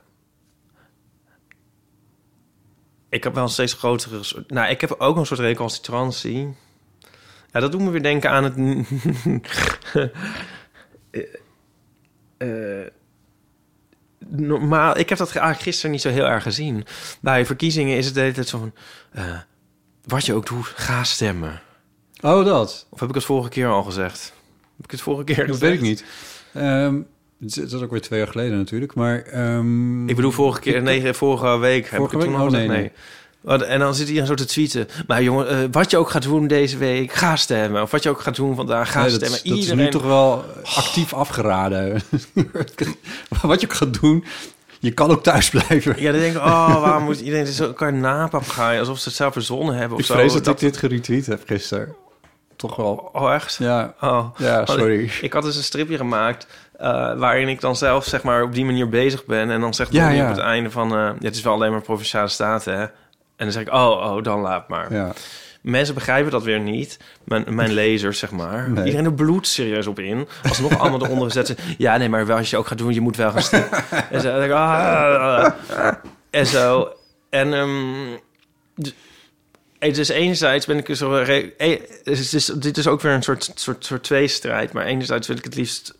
Ik heb wel een steeds grotere... soort- Nou, ik heb ook een soort recalcitrantie. Ja, dat doet me weer denken aan het... [laughs] Eh, eh, normaal... Ik heb dat eigenlijk gisteren niet zo heel erg gezien. Bij verkiezingen is het de hele tijd zo van... eh, wat je ook doet, ga stemmen. Oh, dat. Of heb ik het vorige keer al gezegd? Heb ik het vorige keer Dat weet ik niet. Ehm, het is- dat is ook weer twee jaar geleden natuurlijk. Maar ehm, Ik bedoel, vorige keer, nee, vorige week heb Vorige ik het toen week? al Oh, nee, En dan zit hij zo te tweeten. Maar jongen, eh, wat je ook gaat doen deze week, ga stemmen. Of wat je ook gaat doen vandaag, ga nee, dat, stemmen. dat is nu toch wel actief afgeraden. [laughs] Wat je ook gaat doen, je kan ook thuis blijven. Ja, dan denk ik, oh, waarom moet iedereen zo elkaar napapagaaien? Alsof ze het zelf verzonnen hebben of Ik zo. vrees dat, ik dit geretweet heb gisteren. Toch wel. Oh, echt? Ja, Oh. ja sorry. Ik had dus een stripje gemaakt eh, waarin ik dan zelf zeg maar op die manier bezig ben. En dan zegt Ja, op het einde van... ja, het is wel alleen maar Provinciale Staten, hè? En dan zeg ik, oh, oh, dan laat maar. Ja. Mensen begrijpen dat weer niet. Mijn, mijn [laughs] lezers, zeg maar. Nee. Iedereen er bloed serieus op in. Als nog allemaal eronder zetten. Ja, nee, maar wel als je ook gaat doen, je moet wel gaan stemmen. [laughs] en zo. denk ik, ah, en zo. En d- het is enerzijds ben ik het is, dit is ook weer een soort, soort, soort tweestrijd. Maar enerzijds wil ik het liefst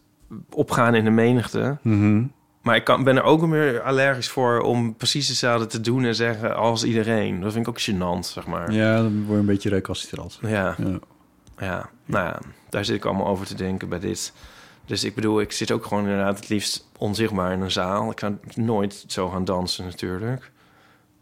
opgaan in de menigte. Mhm. Maar ik kan, ben er ook meer allergisch voor om precies hetzelfde te doen en zeggen als iedereen. Dat vind ik ook gênant, zeg maar. Ja, dan word je een beetje recalcitrant. Ja, Ja. ja, nou ja, daar zit ik allemaal over te denken bij dit. Dus ik bedoel, ik zit ook gewoon inderdaad het liefst onzichtbaar in een zaal. Ik kan nooit zo gaan dansen natuurlijk.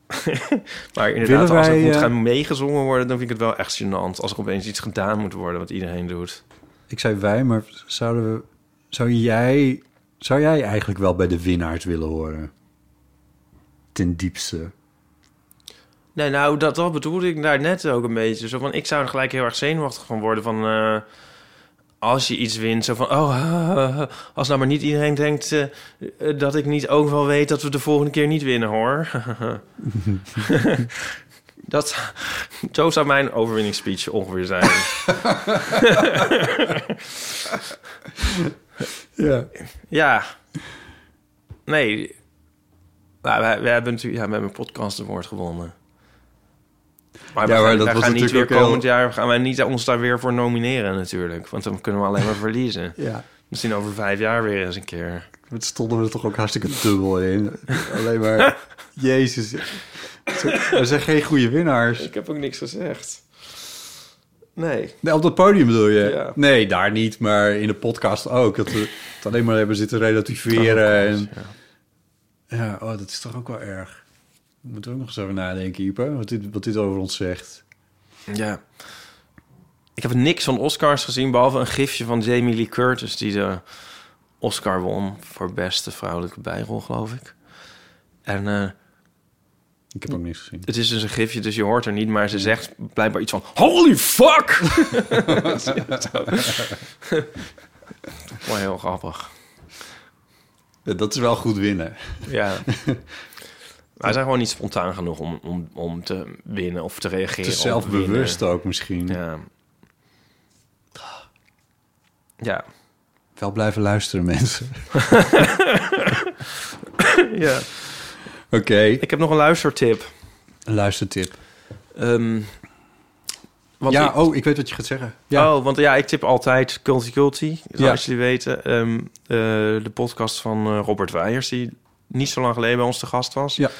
[laughs] maar inderdaad, Willen als wij, het moet gaan meegezongen worden... dan vind ik het wel echt gênant. Als er opeens iets gedaan moet worden wat iedereen doet. Ik zei wij, maar zouden we, zou, jij, zou jij eigenlijk wel bij de winnaars willen horen? Ten diepste. Nee, nou, dat, dat bedoelde ik daar net ook een beetje. Zo van, ik zou er gelijk heel erg zenuwachtig van worden van... eh, als je iets wint, zo van... Oh, [laughs] als nou maar niet iedereen denkt eh, eh, dat ik niet ook wel weet... dat we de volgende keer niet winnen, hoor. [laughs] dat, zo zou mijn overwinningsspeech ongeveer zijn. [laughs] Ja. ja. Nee. Nou, wij, wij hebben natuurlijk... Ja, we hebben een podcast award gewonnen. Maar, Ja, we maar gaan, dat was gaan niet weer natuurlijk ook heel- komend jaar... gaan wij niet ons daar weer voor nomineren natuurlijk. Want dan kunnen we alleen maar verliezen. [laughs] ja. Misschien over vijf jaar weer eens een keer. Het stonden we er toch ook hartstikke dubbel in. Alleen maar, [laughs] jezus. Er zijn geen goede winnaars. Ik heb ook niks gezegd. Nee. Nee, op dat podium bedoel je? Ja. Nee, daar niet, maar in de podcast ook. Dat we het alleen maar hebben zitten relativeren. en, ja, oh, dat is toch ook wel erg. We moeten ook nog eens over nadenken, Ipe, wat dit, wat dit over ons zegt. Ja. Ik heb niks van Oscars gezien, behalve een gifje van Jamie Lee Curtis... die de Oscar won voor beste vrouwelijke bijrol, geloof ik. En eh, Ik heb ook niks gezien. het is dus een gifje, dus je hoort er niet... maar ze zegt blijkbaar iets van... Holy fuck! Heel grappig. Ja, Dat is wel goed winnen. Ja. [laughs] Wij zijn gewoon niet spontaan genoeg om, om, om te winnen of te reageren. Het is op zelfbewust ook misschien. Ja. Ja. Wel blijven luisteren, mensen. [laughs] ja. Oké, Ik heb nog een luistertip. een luistertip. Ehm, want ja, ik- oh, ik weet wat je gaat zeggen. Ja, Oh, want ja, ik tip altijd Culty Culty, zoals Ja. jullie weten. Ehm, eh, de podcast van eh, Robert Weijers, die niet zo lang geleden bij ons te gast was. Ja.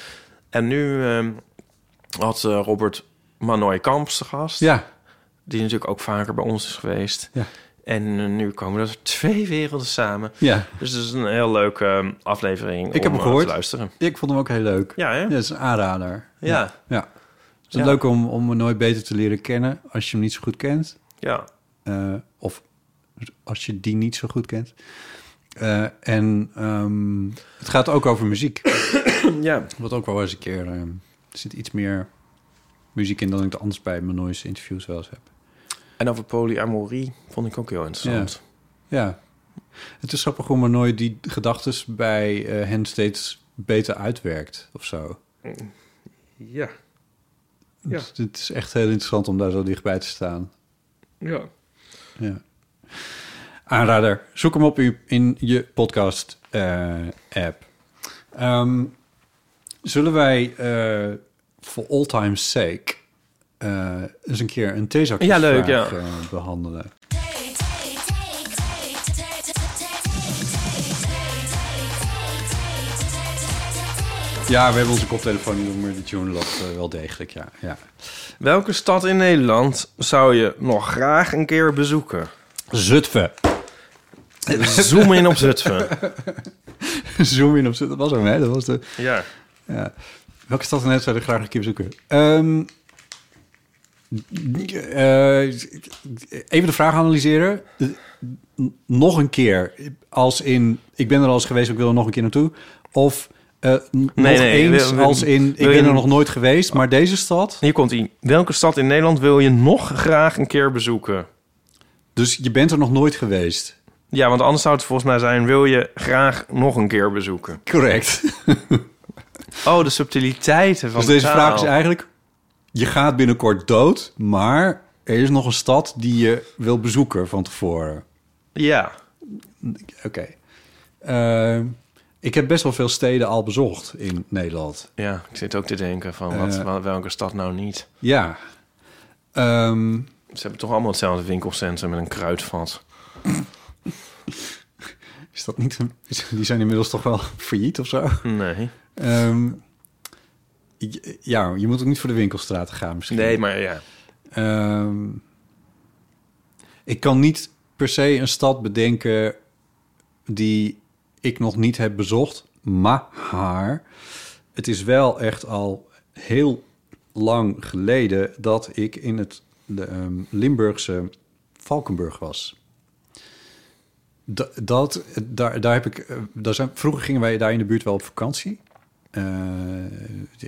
En nu ehm, had eh, Robert Manoy Kamps te gast. ja. Die natuurlijk ook vaker bij ons is geweest. Ja. En eh, nu komen er [laughs] twee werelden samen. ja. Dus het is een heel leuke ehm, aflevering Ik om heb hem eh, gehoord. te luisteren. Ik vond hem ook heel leuk. Ja, hè? Ja, dat is een aanrader. Ja. ja. Het is Ja. leuk om, om hem nooit beter te leren kennen als je hem niet zo goed kent. Ja. Eh, of als je die niet zo goed kent. En ehm, het gaat ook over muziek. [coughs] ja. Wat ook wel eens een keer... ehm, er zit iets meer muziek in dan ik anders bij mijn nooit interviews wel eens heb. En over polyamorie vond ik ook heel interessant. Ja. Het is grappig hoe maar nooit die gedachtes bij eh, hen steeds beter uitwerkt of zo. Ja. Ja. Dus het is echt heel interessant om daar zo dichtbij te staan. Ja. Ja. Aanrader, zoek hem op u- in je podcast-app. Ehm, zullen wij uh, for all time's sake uh, eens een keer een theezakje Ja, leuk, ja. uh, behandelen? Ja, we hebben onze koptelefoon niet maar de tune loopt uh, wel degelijk, ja. ja. Welke stad in Nederland zou je nog graag een keer bezoeken? Zutphen. Zoom in op Zutphen. [laughs] Zoom in op Zutphen. Dat was hem, hè? Dat was de... Ja. Ja. Welke stad in Nederland zou je graag een keer bezoeken? Ehm, eh, even de vraag analyseren. Nog een keer. Als in, ik ben er al eens geweest, ik wil er nog een keer naartoe. Of eh, nog nee, eens wil- wil- als in, ik je ben er nog nooit geweest, maar deze stad. Hier komt ie. Welke stad in Nederland wil je nog graag een keer bezoeken? Dus je bent er nog nooit geweest. Ja, want anders zou het volgens mij zijn... wil je graag nog een keer bezoeken? Correct. [laughs] Oh, de subtiliteiten van Dus de deze taal. vraag is eigenlijk... Je gaat binnenkort dood, maar er is nog een stad die je wil bezoeken van tevoren. Ja. Oké. Eh, ik heb best wel veel steden al bezocht in Nederland. Ja, ik zit ook te denken van wat, Eh. wel- welke stad nou niet. Ja. Ehm, Ze hebben toch allemaal hetzelfde winkelcentrum met een kruidvat. [laughs] is dat niet... Een, die zijn inmiddels toch wel [laughs] failliet of zo? Nee. Ehm, ja, je moet ook niet voor de winkelstraten gaan misschien. Nee, maar ja. Ehm, ik kan niet per se een stad bedenken die ik nog niet heb bezocht. Maar het is wel echt al heel lang geleden dat ik in het de, ehm, Limburgse Valkenburg was. Da- Dat, daar, daar heb ik, eh, daar zijn, vroeger gingen wij daar in de buurt wel op vakantie. Eh,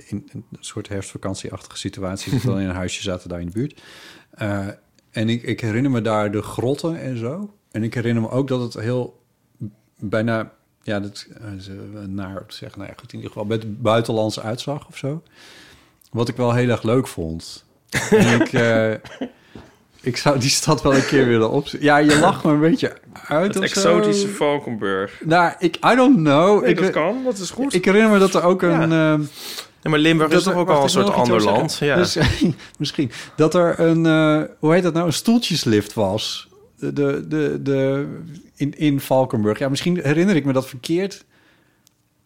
in een soort herfstvakantieachtige situatie. Dat we in een huisje zaten daar in de buurt. Eh, en ik, ik herinner me daar de grotten en zo. En ik herinner me ook dat het heel bijna, ja, dat eh, naar te zeggen, nou ja, goed, in ieder geval met buitenlandse uitzag of zo. Wat ik wel heel erg leuk vond. en [laughs] ik zou die stad wel een keer willen opzoeken. Ja, je lacht me een beetje uit Het of zo. exotische Valkenburg. Nou, ik, I don't know. Nee, ik, dat kan, dat is goed. Ik herinner me dat er ook een... ehm, Ja, maar Limburg is toch er- ook al een soort ander land? Ja. Dus, [laughs] misschien. Dat er een, eh, hoe heet dat nou, een stoeltjeslift was. De, de, de, de, in, in Valkenburg. Ja, misschien herinner ik me dat verkeerd.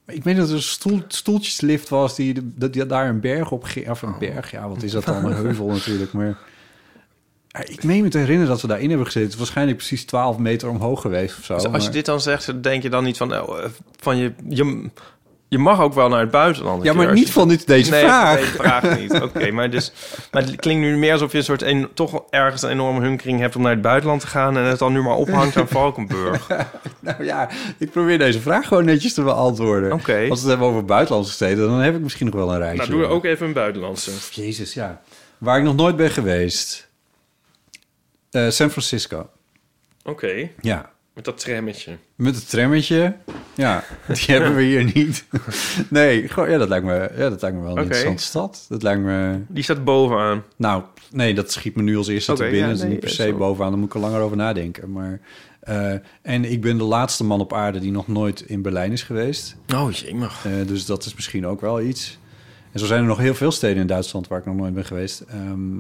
Maar ik weet dat er een stoel, stoeltjeslift was die, de- dat die daar een berg op ging. Of een berg, ja, wat is dat dan? Een heuvel natuurlijk, maar... Ik meen me te herinneren dat we daarin hebben gezeten. Het is waarschijnlijk precies 12 meter omhoog geweest of zo. Dus als je dit dan zegt, denk je dan niet van... eh, van je, je, je mag ook wel naar het buitenland. Ja, maar niet van dit, deze nee, vraag. Nee, vraag niet. [laughs] Oké, maar, dus, maar het klinkt nu meer alsof je een soort... Een, toch ergens een enorme hunkering hebt om naar het buitenland te gaan... en het dan nu maar ophangt aan [laughs] Valkenburg. [laughs] Nou ja, ik probeer deze vraag gewoon netjes te beantwoorden. Oké. Als we het hebben over buitenlandse steden, dan heb ik misschien nog wel een rijtje. Nou, doe ook even een buitenlandse. Jezus, ja. Waar ik nog nooit ben geweest. Eh, San Francisco. Oké, Ja. met dat trammetje. Met het trammetje. Ja, [laughs] die hebben we hier niet. Nee, gewoon, ja, dat lijkt me, ja, dat lijkt me wel een Oké. interessante stad. Dat lijkt me... Die staat bovenaan. Nou, nee, dat schiet me nu als eerste te binnen. ja, dat is niet per se zo. bovenaan. Dan moet ik er langer over nadenken. Maar, eh, en ik ben de laatste man op aarde die nog nooit in Berlijn is geweest. Oh, jemig. Eh, dus dat is misschien ook wel iets. En zo zijn er nog heel veel steden in Duitsland waar ik nog nooit ben geweest. Ehm,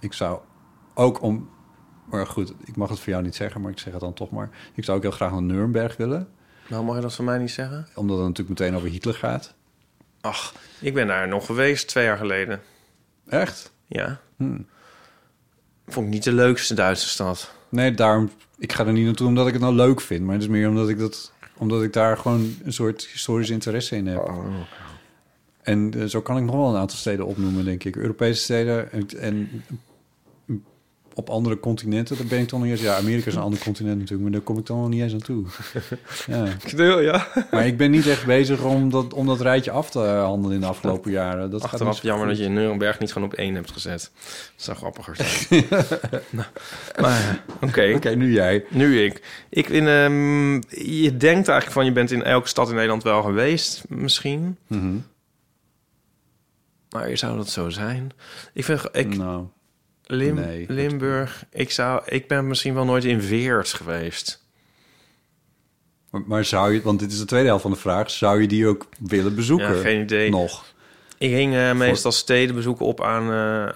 ik zou ook om... Maar goed, ik mag het voor jou niet zeggen, maar ik zeg het dan toch maar. Ik zou ook heel graag naar Nuremberg willen. Nou, mag je dat van mij niet zeggen? Omdat het natuurlijk meteen over Hitler gaat. Ach, ik ben daar nog geweest twee jaar geleden. Echt? Ja. Hm. Vond ik niet de leukste Duitse stad. Nee, daarom... Ik ga er niet naartoe omdat ik het nou leuk vind. Maar het is meer omdat ik, dat, omdat ik daar gewoon een soort historisch interesse in heb. En eh, zo kan ik nog wel een aantal steden opnoemen, denk ik. Europese steden en, en op andere continenten, daar ben ik dan nog niet eens... Ja, Amerika is een ander continent natuurlijk, maar daar kom ik dan nog niet eens aan toe. [laughs] Ja. ja. Maar ik ben niet echt bezig om dat, om dat rijtje af te handelen in de afgelopen jaren. Dat gaat Achteraf zo jammer goed. dat je in Nuremberg niet gewoon op één hebt gezet. Dat zou grappiger zijn. [laughs] nou, maar oké. Oké, nu jij. Nu ik. ik in, ehm, je denkt eigenlijk van je bent in elke stad in Nederland wel geweest, misschien. Mhm. Maar zou dat zo zijn? Ik vind ik, Nou, Lim, nee. Limburg. Ik zou, ik ben misschien wel nooit in Weert geweest. maar, maar zou je... Want dit is de tweede helft van de vraag. Zou je die ook willen bezoeken? Ja, geen idee. Nog. Ik hing eh, meestal stedenbezoeken op aan eh,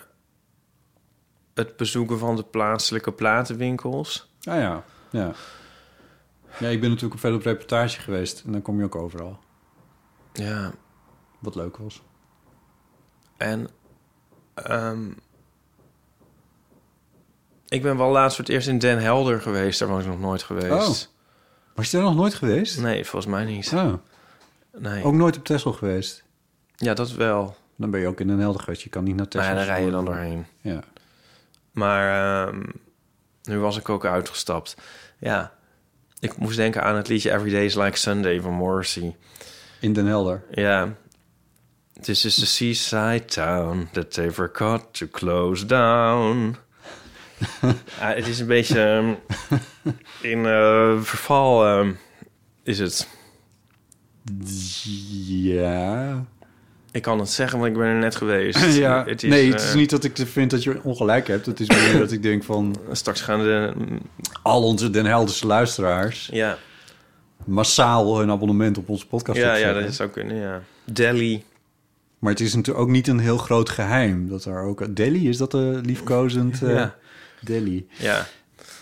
het bezoeken van de plaatselijke platenwinkels. Ah ja, ja. Ja, ik ben natuurlijk veel op reportage geweest. En dan kom je ook overal. Ja, Wat leuk was. en ehm, Ik ben wel laatst voor het eerst in Den Helder geweest. Daar was ik nog nooit geweest. Oh. Was je daar nog nooit geweest? Nee, volgens mij niet. Oh, Nee. ook nooit op Texel geweest? Ja, dat wel. Dan ben je ook in een helder geweest. Je kan niet naar Texel. ja, daar rij je dan doorheen. Ja. Maar ehm, nu was ik ook uitgestapt. Ja, ik moest denken aan het liedje Every Day is Like Sunday van Morrissey. In Den Helder. Ja. This is the seaside town that they forgot to close down. [laughs] ja, het is een beetje ehm, in eh, verval ehm, is het. Ja. Ik kan het zeggen, want ik ben er net geweest. [laughs] ja. Het is, nee, het is eh, niet dat ik vind dat je ongelijk hebt. Het is meer dat ik denk van... Straks gaan de... al onze Den Helderse luisteraars... Ja, massaal hun abonnement op onze podcast ja, ja dat zou kunnen, ja. Delhi. Maar het is natuurlijk ook niet een heel groot geheim. Dat er ook... Delhi, is dat de liefkozend... eh, Ja. Delhi. Ja,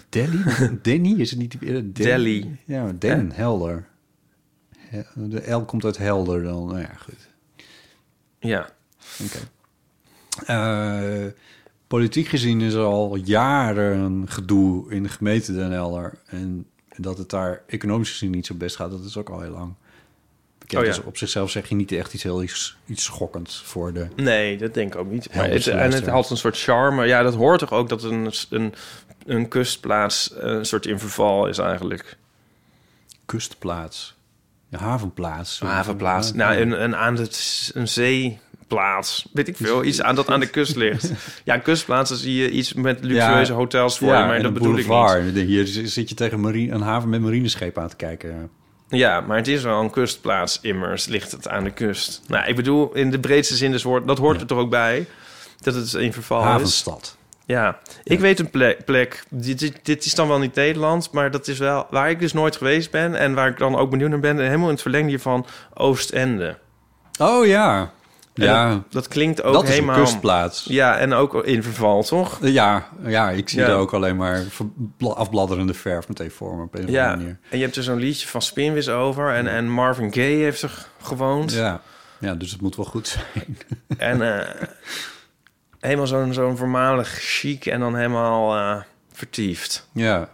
Delhi? Denny? Is het niet... eh, Den- Delhi. Ja, Den Helder. He- De L komt uit helder dan. Nou ja, goed. ja. Oké. Eh, politiek gezien is er al jaren een gedoe in de gemeente Den Helder. En dat het daar economisch gezien niet zo best gaat, dat is ook al heel lang. Bekend. Oh ja. Dus op zichzelf zeg je niet echt iets heel iets, iets schokkends voor de... Nee, dat denk ik ook niet. Maar het, en het had een soort charme. Ja, dat hoort toch ook dat een, een, een kustplaats eh, een soort in verval is eigenlijk. kustplaats. Ja, havenplaats. Een havenplaats. Ja, Nou, ja. een, een aan de een zeeplaats. Weet ik veel. Iets aan dat aan de kust ligt. [laughs] Ja, een kustplaats, dan zie je iets met luxueuze Ja. hotels voor je, maar dat bedoel ik niet. Hier zit je tegen marine, een haven met marineschepen aan te kijken. Ja, maar het is wel een kustplaats immers. Ligt het aan de kust. Nou, ik bedoel, in de breedste zin woord, dat hoort er toch ook bij. Dat het in verval is. Havenstad. Ja, ik weet een plek. plek. Dit, dit, dit is dan wel niet Nederland, maar dat is wel waar ik dus nooit geweest ben en waar ik dan ook benieuwd naar ben. En helemaal in het verlengde van Oostende. Oh ja. Ja, dat, dat klinkt ook dat is helemaal. een kustplaats. Ja, en ook in verval, toch? Ja, ja, ik zie Ja. er ook alleen maar afbladderende verf meteen voor me op een of Ja. andere manier. En je hebt er zo'n liedje van Spinvis over en, en Marvin Gaye heeft er gewoond. Ja. ja, dus het moet wel goed zijn. [laughs] En eh, helemaal zo'n zo'n voormalig chic en dan helemaal eh, vertiefd. Ja,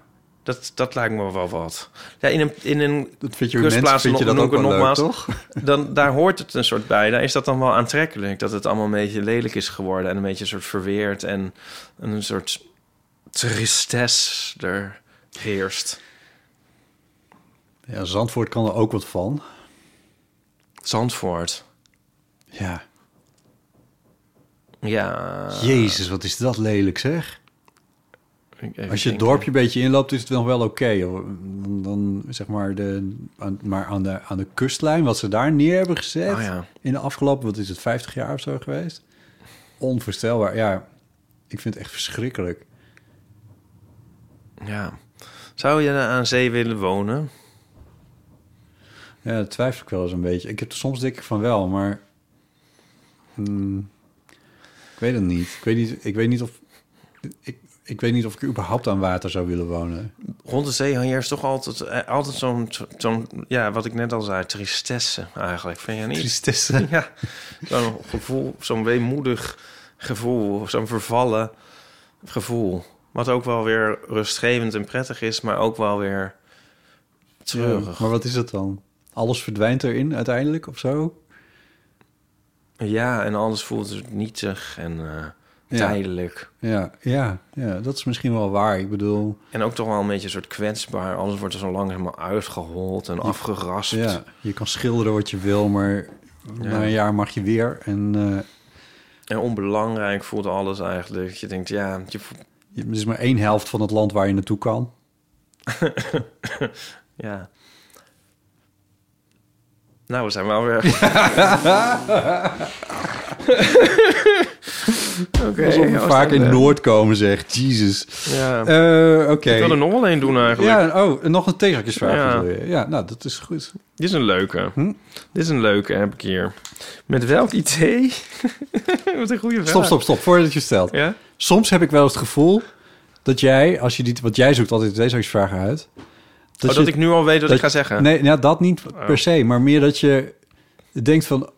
Dat, dat lijkt me wel wat. Ja, in een, in een dat vind je Kustplaats mensen vind je dat nog- ook wel nog- leuk, nogmaals. toch? dan, daar hoort het een soort bij. Daar is dat dan wel aantrekkelijk. Dat het allemaal een beetje lelijk is geworden. En een beetje een soort verweerd. En een soort tristesse er heerst. Ja, Zandvoort kan er ook wat van. Zandvoort. Ja. Ja. Jezus, wat is dat lelijk zeg. Als je het dorpje een beetje inloopt, is het nog wel oké. Dan, dan zeg maar, de, aan, maar aan de, aan de kustlijn, wat ze daar neer hebben gezet... Oh ja. in de afgelopen, wat is het, 50 jaar of zo geweest? Onvoorstelbaar. Ja, ik vind het echt verschrikkelijk. Ja. Zou je aan zee willen wonen? Ja, dat twijfel ik wel eens een beetje. Ik heb soms denk ik van wel, maar... hmm, ik weet het niet. Ik weet niet, ik weet niet of... Ik, ik weet niet of ik überhaupt aan water zou willen wonen. Rond de zee heerst toch altijd, eh, altijd zo'n, zo'n, ja, wat ik net al zei, tristesse eigenlijk. Vind je niet? Tristesse. [laughs] Ja, zo'n gevoel, zo'n weemoedig gevoel, zo'n vervallen gevoel. Wat ook wel weer rustgevend en prettig is, maar ook wel weer treurig. Ja, maar wat is het dan? Alles verdwijnt erin uiteindelijk of zo? Ja, en alles voelt het nietig en eh. Tijdelijk. Ja, ja, ja, dat is misschien wel waar. Ik bedoel, En ook toch wel een beetje een soort kwetsbaar. Alles wordt er zo langzaam uitgehold en afgeraspt. ja, je kan schilderen wat je wil, maar Ja. na een jaar mag je weer. En eh, En onbelangrijk voelt alles eigenlijk. Je denkt, ja, je er is maar één helft van het land waar je naartoe kan. [laughs] ja. Nou, we zijn wel weer... [laughs] [laughs] [laughs] Oké. Alsof we vaak in Noord komen, zegt. Jezus. Ja. Eh, Oké. Ik wil er nog wel één doen eigenlijk. Ja, oh, nog een tegenhakjesvraag. Ja. Ja, nou, dat is goed. Dit is een leuke. Hm? Dit is een leuke, heb ik hier. Met welk idee? [laughs] Wat een goede vraag. Stop, stop, stop, voordat je stelt. Ja? Soms heb ik wel eens het gevoel dat jij, als je die, want jij zoekt altijd deze vragen uit. Dat, oh, je- dat ik nu al weet wat dat- ik ga zeggen. Nee, ja, dat niet Oh. per se, maar meer dat je denkt van,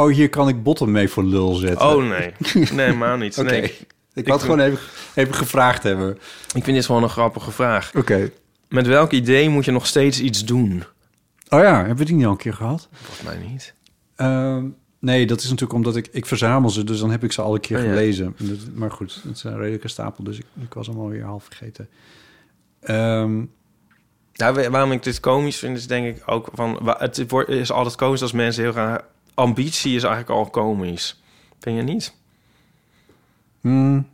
oh, hier kan ik botten mee voor lul zetten. Oh nee. Nee, maar niet. [laughs] Oké. Nee. Ik het gewoon even, even gevraagd hebben. Ik vind dit gewoon een grappige vraag. Oké. Met welk idee moet je nog steeds iets doen? Oh ja, hebben we die niet al een keer gehad? Volgens mij niet. Ehm, nee, dat is natuurlijk omdat ik... Ik verzamel ze, dus dan heb ik ze al een keer Oh gelezen. Maar goed, het is een redelijke stapel, dus ik, ik was hem alweer half vergeten. Nou, wa- waarom ik dit komisch vind, is denk ik ook van... Het is altijd komisch als mensen heel graag... Ambitie is eigenlijk al komisch. Vind je niet? mm,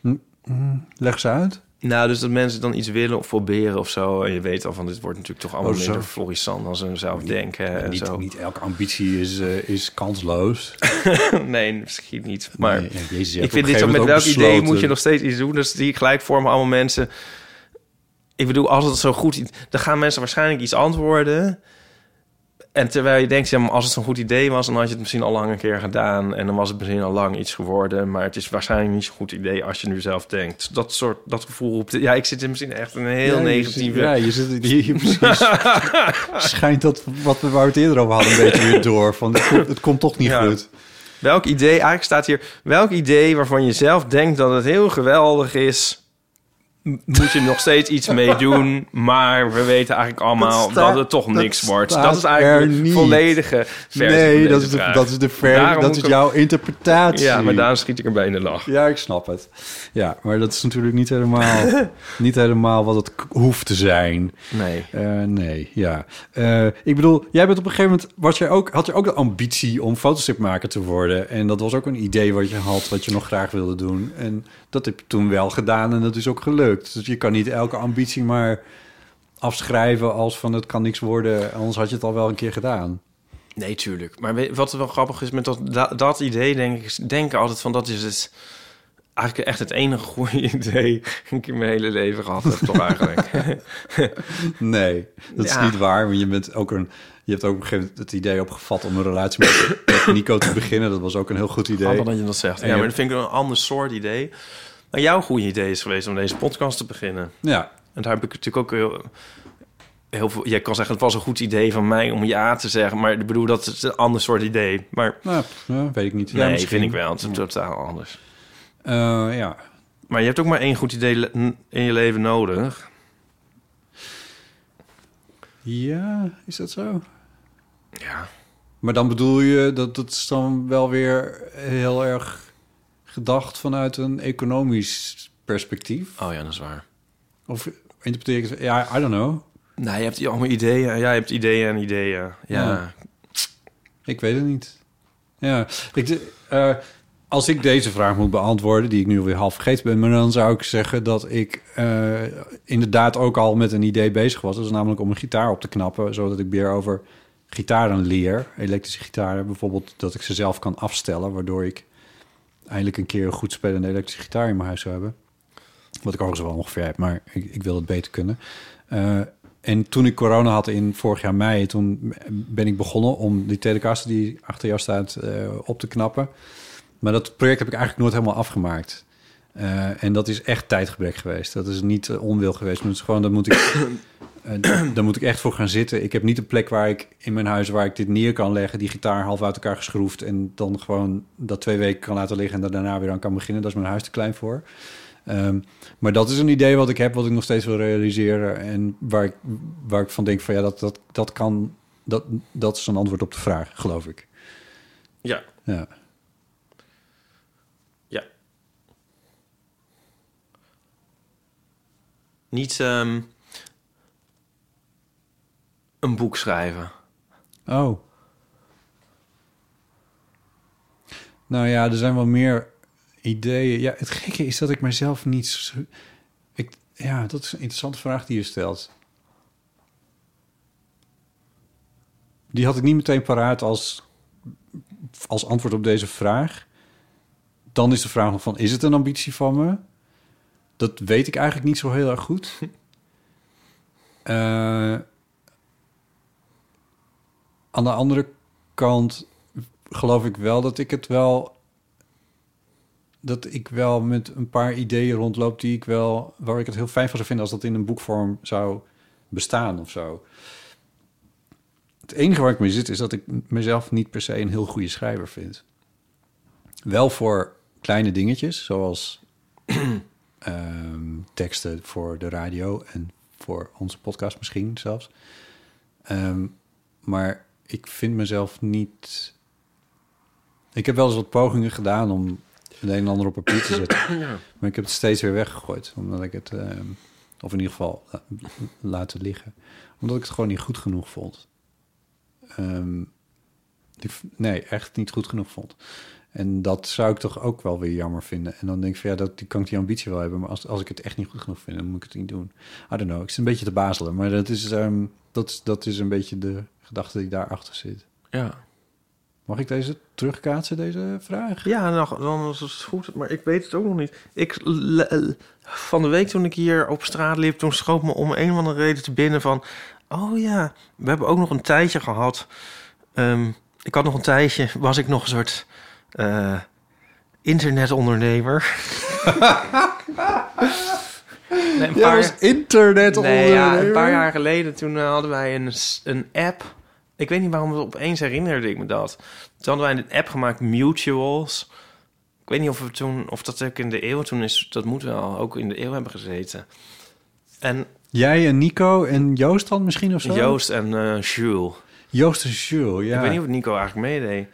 mm, mm, leg ze uit. Nou, dus dat mensen dan iets willen of proberen of zo. En je weet al van, dit wordt natuurlijk toch allemaal Oh, minder florissant dan ze zelf denken en niet, zo. niet elke ambitie is, eh, is kansloos. [laughs] nee, misschien niet. Maar Nee, Jezus, ik vind dit zo, met welk idee moet je nog steeds iets doen? Dus die gelijk vormen allemaal mensen... Ik bedoel, als het zo goed is, dan gaan mensen waarschijnlijk iets antwoorden. En terwijl je denkt, ja, maar als het zo'n goed idee was, dan had je het misschien al lang een keer gedaan. En dan was het misschien al lang iets geworden. Maar het is waarschijnlijk niet zo'n goed idee als je nu zelf denkt. Dat soort, dat gevoel. Op de, ja, ik zit in misschien echt een heel Ja, negatieve... Ja, je zit hier, precies. [laughs] Schijnt dat wat we waar we het eerder over hadden een beetje weer door. Van, het, komt, het komt toch niet Ja. goed. Welk idee, eigenlijk staat hier, welk idee waarvan je zelf denkt dat het heel geweldig is, moet je nog steeds iets mee [laughs] doen, maar we weten eigenlijk allemaal Dat het toch dat niks wordt. Dat is eigenlijk de niet. volledige versie Nee, van dat is, de, dat is de ver, Daarom dat is jouw interpretatie. Ja, maar daar schiet ik erbij in de lach. Ja, ik snap het. Ja, maar dat is natuurlijk niet helemaal, [laughs] niet helemaal wat het hoeft te zijn. Nee. Eh, nee, ja. Eh, ik bedoel, jij bent op een gegeven moment... Was jij ook, had je ook de ambitie om fotostripmaker te worden? En dat was ook een idee wat je had, wat je nog graag wilde doen. En dat heb je toen wel gedaan en dat is ook gelukt. Dus je kan niet elke ambitie maar afschrijven als van het kan niks worden. Anders had je het al wel een keer gedaan. Nee, tuurlijk. Maar weet- wat wel grappig is met dat, dat, dat idee, denk ik, denken altijd van dat is het eigenlijk echt het enige goede [laughs] idee ik in mijn hele leven gehad heb, toch eigenlijk. [laughs] Nee, dat is Ja. niet waar. Want je bent ook een... Je hebt ook op een gegeven moment het idee opgevat om een relatie met, met Nico te beginnen. Dat was ook een heel goed idee. Grappig dat je dat zegt. En Ja, maar dat vind ik een ander soort idee. Maar jouw goede idee is geweest om deze podcast te beginnen. Ja, En daar heb ik natuurlijk ook heel, heel veel... Jij kan zeggen, het was een goed idee van mij om ja te zeggen. Maar ik bedoel, dat is een ander soort idee. Maar nou, ja, weet ik niet. Ja, nee, misschien. vind ik wel. Het is totaal anders. Eh, ja, Maar je hebt ook maar één goed idee in je leven nodig. Ja, is dat zo? Ja. Maar dan bedoel je dat dat is dan wel weer heel erg gedacht vanuit een economisch perspectief? Oh ja, dat is waar. Of interpreteer ik het? Ja, I don't know. Nee, je hebt allemaal ideeën. Ja, je hebt ideeën en ideeën. Ja. Ja. Ik weet het niet. Ja, ik, de- eh, als ik deze vraag moet beantwoorden, die ik nu alweer half vergeten ben, maar dan zou ik zeggen dat ik eh, inderdaad ook al met een idee bezig was. Dat is namelijk om een gitaar op te knappen, zodat ik weer over gitaren leer, elektrische gitaren bijvoorbeeld, dat ik ze zelf kan afstellen, waardoor ik eindelijk een keer een goed spelende elektrische gitaar in mijn huis zou hebben. Wat ik overigens wel ongeveer heb, maar ik, ik wil het beter kunnen. Eh, en toen ik corona had in vorig jaar mei, toen ben ik begonnen om die Telecaster die achter jou staat eh, op te knappen. Maar dat project heb ik eigenlijk nooit helemaal afgemaakt. Eh, en dat is echt tijdgebrek geweest. Dat is niet onwil geweest. Maar het is gewoon, daar moet ik, [coughs] eh, [clears throat] daar moet ik echt voor gaan zitten. Ik heb niet een plek waar ik in mijn huis waar ik dit neer kan leggen, die gitaar half uit elkaar geschroefd en dan gewoon dat twee weken kan laten liggen en er daarna weer aan kan beginnen. Daar is mijn huis te klein voor. Ehm, maar dat is een idee wat ik heb, wat ik nog steeds wil realiseren. En waar ik, waar ik van denk van ja, dat, dat, dat kan. Dat, dat is een antwoord op de vraag, geloof ik. Ja. Ja. Ja. Niet ehm, een boek schrijven. Oh. Nou ja, er zijn wel meer ideeën. Ja, het gekke is dat ik mezelf niet. Ik, ja, dat is een interessante vraag die je stelt. Die had ik niet meteen paraat als, als antwoord op deze vraag. Dan is de vraag nog van, is het een ambitie van me? Dat weet ik eigenlijk niet zo heel erg goed. [laughs] Eh, aan de andere kant geloof ik wel dat ik het wel dat ik wel met een paar ideeën rondloop die ik wel waar ik het heel fijn van zou vinden als dat in een boekvorm zou bestaan of zo. Het enige waar ik mee zit is dat ik mezelf niet per se een heel goede schrijver vind. Wel voor kleine dingetjes, zoals [clears throat] ehm, teksten voor de radio en voor onze podcast misschien zelfs. Ehm, maar ik vind mezelf niet... Ik heb wel eens wat pogingen gedaan om het een en ander op papier te zetten. [coughs] Maar ik heb het steeds weer weggegooid. Omdat ik het, ehm, of in ieder geval la- laten liggen. Omdat ik het gewoon niet goed genoeg vond. Ehm, ik nee, echt niet goed genoeg vond. En dat zou ik toch ook wel weer jammer vinden. En dan denk ik van ja, dat, die kan ik die ambitie wel hebben. Maar als, als ik het echt niet goed genoeg vind, dan moet ik het niet doen. I don't know. Ik zit een beetje te bazelen. Maar dat is, ehm, dat, is- dat is een beetje de gedachte die daarachter zit. Ja. Mag ik deze terugkaatsen, deze vraag? Ja, nou, dan was het goed, maar ik weet het ook nog niet. Ik, le- van de week toen ik hier op straat liep, toen schoot me om een of andere reden te binnen van... Oh ja, we hebben ook nog een tijdje gehad. Ehm, ik had nog een tijdje, was ik nog een soort eh, internetondernemer. nee, een Ja, was internet Nee, ja, een paar jaar geleden toen eh, hadden wij een, een app. Ik weet niet waarom het opeens herinnerde ik me dat. Toen hadden wij een app gemaakt, Mutuals. Ik weet niet of, we toen, of dat ook in de eeuw toen is. Dat moet wel ook in de eeuw hebben gezeten. En Jij en Nico en Joost dan misschien of zo? Joost en eh Jules. Joost en Jules, ja. Ik weet niet of Nico eigenlijk meedeed.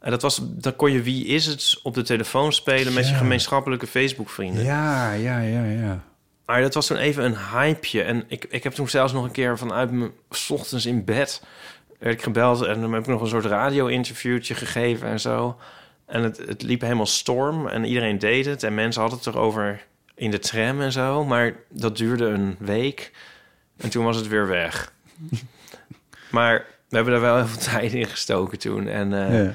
En dat was, dan kon je Wie is het op de telefoon spelen met je gemeenschappelijke Facebook-vrienden. Ja, ja, ja, ja. Maar dat was toen even een hypeje. En ik, ik heb toen zelfs nog een keer vanuit mijn... s ochtends in bed werd ik gebeld... en dan heb ik nog een soort radio-interviewtje gegeven en zo. En het, het liep helemaal storm en iedereen deed het. En mensen hadden het erover in de tram en zo. Maar dat duurde een week. En toen was het weer weg. [laughs] maar we hebben daar wel heel veel [laughs] tijd in gestoken toen. En eh, ja.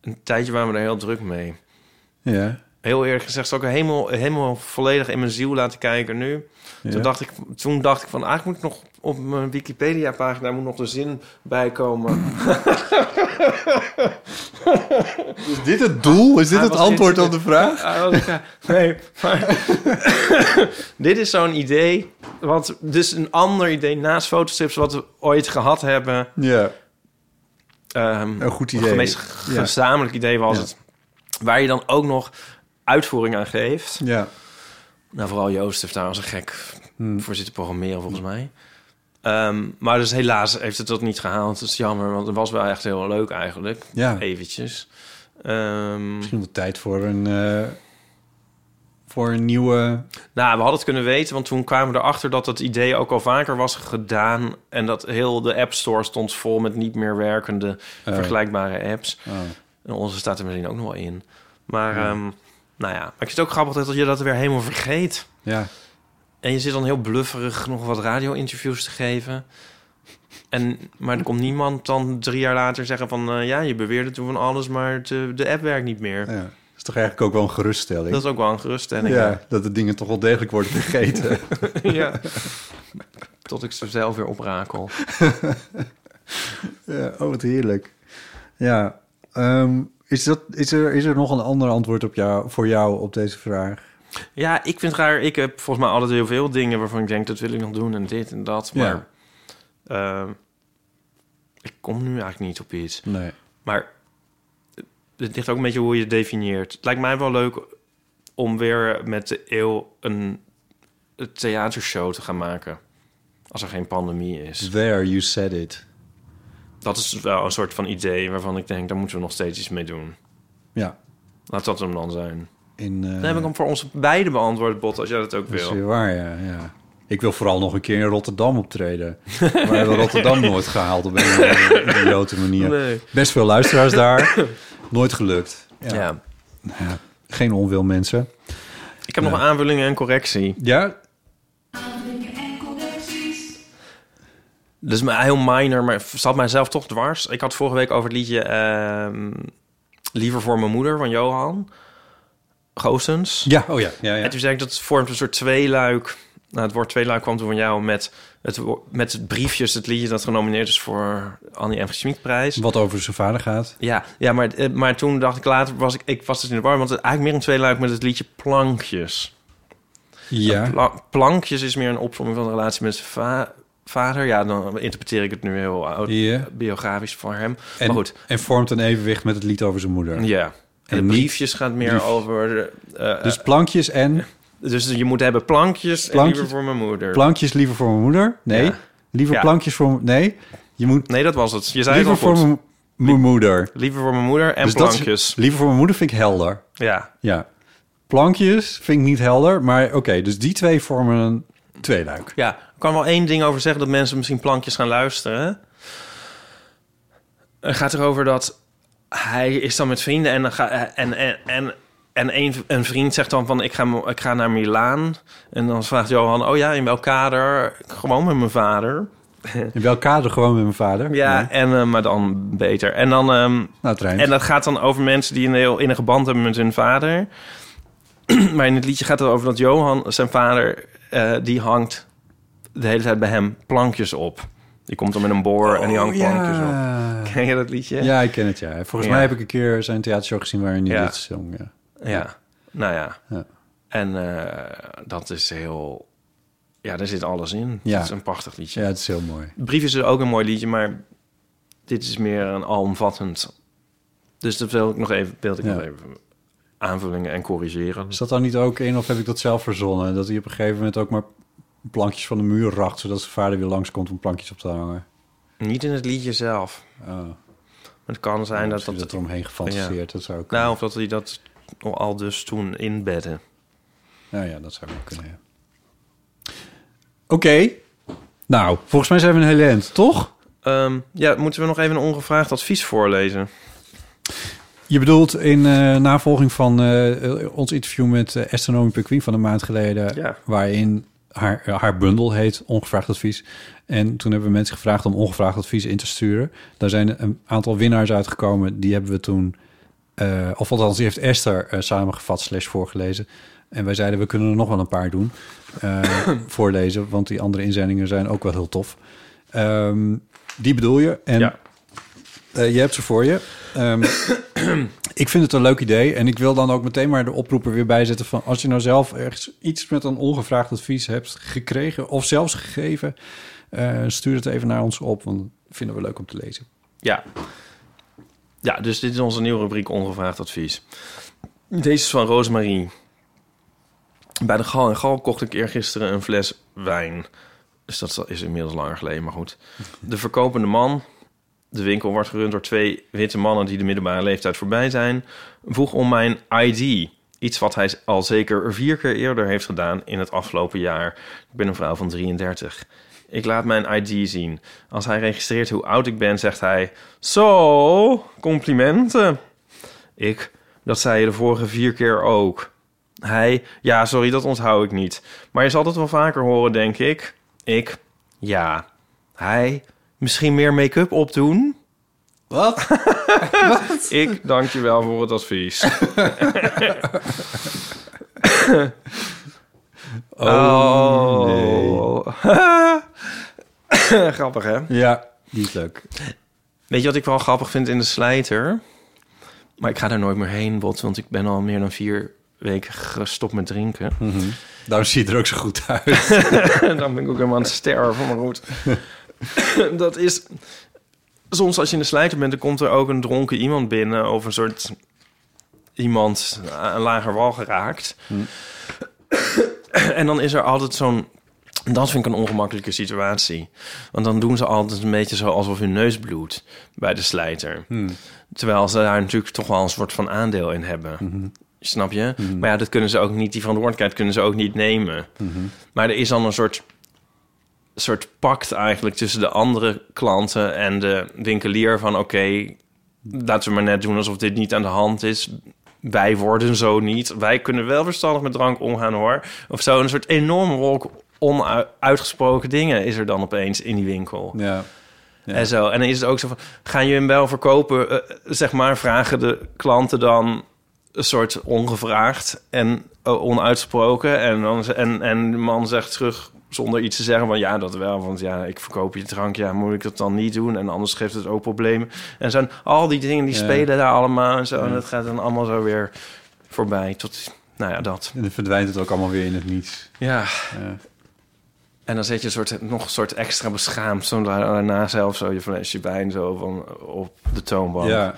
een tijdje waren we er heel druk mee. ja. Heel eerlijk gezegd, zou ik helemaal, helemaal volledig in mijn ziel laten kijken nu. Ja. Toen, dacht ik, toen dacht ik van, eigenlijk moet ik nog op mijn Wikipedia-pagina moet nog de zin bij komen. [laughs] Is dit het doel? Is dit het dit- antwoord op de vraag? Ah, [laughs] nee, maar [laughs] dit is zo'n idee. Want dus een ander idee naast fotostrips wat we ooit gehad hebben. Ja. ehm, Een goed Een idee. meest Ja. gezamenlijk idee was Ja. het. Waar je dan ook nog uitvoering aan geeft. Ja. Nou, vooral Joost heeft daar als een gek Hmm. voor zitten programmeren, volgens mij. Ehm, maar dus helaas heeft het dat niet gehaald. Dat is jammer, want het was wel echt heel leuk eigenlijk. Ja. Eventjes. Ehm, Misschien wel tijd voor een, eh, voor een nieuwe... nou, we hadden het kunnen weten, want toen kwamen we erachter dat het idee ook al vaker was gedaan. En dat heel de App Store stond vol met niet meer werkende Oh. vergelijkbare apps. Oh. En onze staat er misschien ook nog wel in. Maar, ehm, nou ja, maar ik vind het ook grappig dat je dat weer helemaal vergeet. Ja. En je zit dan heel blufferig nog wat radio-interviews te geven. En, maar er komt niemand dan drie jaar later zeggen van... eh, ja, je beweerde toen van alles, maar de, de app werkt niet meer. ja. Dat is toch eigenlijk ook wel een geruststelling? Dat is ook wel een geruststelling. ja, dat de dingen toch wel degelijk worden vergeten. [laughs] ja. Tot ik ze zelf weer oprakel. [laughs] ja, oh, wat heerlijk. Ja, ehm, is, dat, is, er, is er nog een ander antwoord op jou, voor jou op deze vraag? Ja, ik vind het raar. Ik heb volgens mij altijd heel veel dingen waarvan ik denk... dat wil ik nog doen en dit en dat. Ja. Maar ehm, ik kom nu eigenlijk niet op iets. Nee. Maar het ligt ook een beetje hoe je het definieert. Het lijkt mij wel leuk om weer met de eeuw een theatershow te gaan maken. Als er geen pandemie is. There, you said it. Dat is wel een soort van idee waarvan ik denk, daar moeten we nog steeds iets mee doen. Ja. Laat dat hem dan zijn. In, eh, Dan heb ik hem voor ons beide beantwoord, Bot, als jij dat ook Dat is wil. weer waar, ja, ja. Ik wil vooral nog een keer in Rotterdam optreden. [laughs] Maar we hebben Rotterdam nooit gehaald op een uh, idiote manier. Nee. Best veel luisteraars daar. Nooit gelukt. Ja. Ja. Ja, Geen onwil mensen. Ik heb nog een aanvulling en correctie. Ja? Maar heel minor, maar zat mijzelf toch dwars. Ik had vorige week over het liedje ehm, Liever voor mijn moeder van Johan Goossens. Ja, oh ja. ja, ja. En toen zei ik dat het vormt een soort tweeluik. Nou, het woord tweeluik kwam toen van jou met het, met het briefjes, het liedje dat genomineerd is voor Annie M. G. prijs. Wat over zijn vader gaat. Ja, ja maar, eh, maar toen dacht ik later, was ik, ik was dus in de war, want het eigenlijk meer een tweeluik met het liedje Plankjes. Ja. Pla- plankjes is meer een opzomming van de relatie met zijn va- vader. Ja, dan interpreteer ik het nu heel biografisch voor hem. En, maar goed, en vormt een evenwicht met het lied over zijn moeder. ja. de niet briefjes gaat meer brief. over... de, eh, Dus plankjes en dus je moet hebben plankjes, en Plankjes? liever voor mijn moeder. plankjes liever voor mijn moeder? Nee. Ja. Liever Ja. plankjes voor Nee. Je moet nee, dat was het. Je zei liever het al voor mijn- moeder. Liever voor mijn moeder en Dus is- plankjes. liever voor mijn moeder vind ik helder. Ja, Ja. Plankjes vind ik niet helder, maar oké, dus die twee vormen een tweeluik. Ja, kan wel één ding over zeggen dat mensen misschien plankjes gaan luisteren. Het gaat erover dat hij is dan met vrienden en dan ga, en en en en een, een vriend zegt dan van ik ga ik ga naar Milaan en dan vraagt Johan oh ja in welk kader gewoon met mijn vader [laughs] In welk kader gewoon met mijn vader? ja Nee. en eh, maar dan beter en dan ehm, Nou, en dat gaat dan over mensen die een heel innige band hebben met hun vader. [clears throat] maar in het liedje gaat het over dat Johan, zijn vader, eh, die hangt de hele tijd bij hem plankjes op. Die komt dan met een boor en die hangt Oh, plankjes op. Ken je dat liedje? Ja, ik ken het, ja. Volgens Ja. mij heb ik een keer zijn theatershow gezien waarin hij dit zong. Ja. Ja, nou ja. Ja. En eh, dat is heel... Ja, daar zit alles in. Ja. Het is een prachtig liedje. ja, het is heel mooi. Brief is ook een mooi liedje, maar dit is meer een alomvattend. Dus dat wil ik nog even, wilde ik nog even aanvullingen en corrigeren. Is dat dan niet ook in, of heb ik dat zelf verzonnen? Dat hij op een gegeven moment ook maar plankjes van de muur racht... zodat zijn vader weer langskomt om plankjes op te hangen? Niet in het liedje zelf. Oh, Maar het kan zijn dat dat, dat... dat eromheen gefantaseerd. Dat zou ook nou, of dat hij dat al dus toen inbedde. Nou ja, dat zou ook kunnen, ja. Oké. Nou, volgens mij zijn we een hele end, toch? Ehm, ja, moeten we nog even een ongevraagd advies voorlezen? Je bedoelt in eh, navolging van eh, ons interview met uh, Pequien van een maand geleden... Ja. waarin haar, haar bundel heet Ongevraagd Advies. En toen hebben we mensen gevraagd om ongevraagd advies in te sturen. Daar zijn een aantal winnaars uitgekomen. Die hebben we toen... eh, of althans, die heeft Esther eh, samengevat slash voorgelezen. En wij zeiden, we kunnen er nog wel een paar doen. eh, [coughs] voorlezen, want die andere inzendingen zijn ook wel heel tof. Ehm, die bedoel je. En Ja. Eh, je hebt ze voor je. Ehm, ik vind het een leuk idee. En ik wil dan ook meteen maar de oproepen weer bijzetten van... als je nou zelf ergens iets met een ongevraagd advies hebt gekregen... of zelfs gegeven, eh, stuur het even naar ons op. Want dat vinden we leuk om te lezen. Ja. Ja, dus dit is onze nieuwe rubriek Ongevraagd Advies. Deze is van Rosemarie. Bij de Gal en Gal kocht ik eergisteren een fles wijn. Dus dat is inmiddels langer geleden, maar goed. De verkopende man, de winkel wordt gerund door twee witte mannen... die de middelbare leeftijd voorbij zijn... vroeg om mijn ID. Iets wat hij al zeker vier keer eerder heeft gedaan in het afgelopen jaar. Ik ben een vrouw van 33. Ik laat mijn ID zien. Als hij registreert hoe oud ik ben, zegt hij... Zo, complimenten. Ik, dat zei je de vorige vier keer ook. Hij, ja, sorry, dat onthoud ik niet. Maar je zal het wel vaker horen, denk ik. Ik, ja. Hij, misschien meer make-up opdoen? [laughs] Wat? Ik, dank je wel voor het advies. [laughs] Oh, [laughs] Grappig, hè? Ja, die is leuk. Weet je wat ik wel grappig vind in de slijter? Maar ik ga daar nooit meer heen, Bot, want ik ben al meer dan vier weken gestopt met drinken. Daarom zie je er ook zo goed uit. dan ben ik ook helemaal aan het sterven, maar goed. [laughs] dat is... Soms als je in de slijter bent, dan komt er ook een dronken iemand binnen... of een soort iemand aan lager wal geraakt. [coughs] en dan is er altijd zo'n... Dat vind ik een ongemakkelijke situatie. Want dan doen ze altijd een beetje zo alsof hun neus bloedt bij de slijter. Terwijl ze daar natuurlijk toch wel een soort van aandeel in hebben. Snap je? Maar ja, dat kunnen ze ook niet, die verantwoordelijkheid kunnen ze ook niet nemen. Maar er is dan een soort, soort pact eigenlijk tussen de andere klanten en de winkelier van oké, laten we maar net doen alsof dit niet aan de hand is. Wij worden zo niet. Wij kunnen wel verstandig met drank omgaan hoor. Of zo, een soort enorme wolk onuitgesproken dingen is er dan opeens in die winkel. Ja. Ja. En zo. En dan is het ook zo van, gaan je hem wel verkopen? eh, zeg maar, vragen de klanten dan een soort ongevraagd en eh, onuitsproken. En, dan, en, en de man zegt terug zonder iets te zeggen van ja, dat wel. Want ja, ik verkoop je drank, ja, moet ik dat dan niet doen? En anders geeft het ook problemen. En zijn al die dingen die Ja. spelen daar allemaal en zo. En dat gaat dan allemaal zo weer voorbij tot, nou ja, dat. En dan verdwijnt het ook allemaal weer in het niets. Ja. Ja. En dan zet je een soort, nog een soort extra beschaamd... zo daarna zelf zo je flesje wijn zo van op de toonbank. Ja.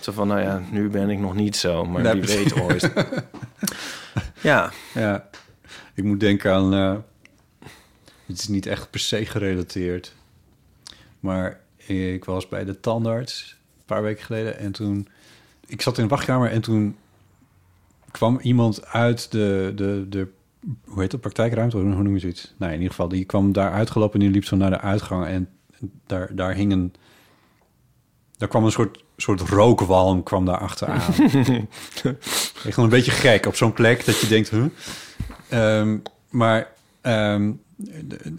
Zo van, nou ja, nu ben ik nog niet zo, maar Nee, wie precies. weet ooit. [laughs] ja, Ja, ik moet denken aan... eh, het is niet echt per se gerelateerd. Maar ik was bij de tandarts een paar weken geleden. En toen... Ik zat in de wachtkamer en toen kwam iemand uit de... de, de hoe heet dat? Praktijkruimte? Hoe noem je zoiets? Nou, in ieder geval, die kwam daar uitgelopen en die liep zo naar de uitgang. En daar, daar hing een... Daar kwam een soort, soort rookwalm kwam daar achteraan. [laughs] Echt gewoon een beetje gek op zo'n plek dat je denkt, huh? Ehm, maar ehm,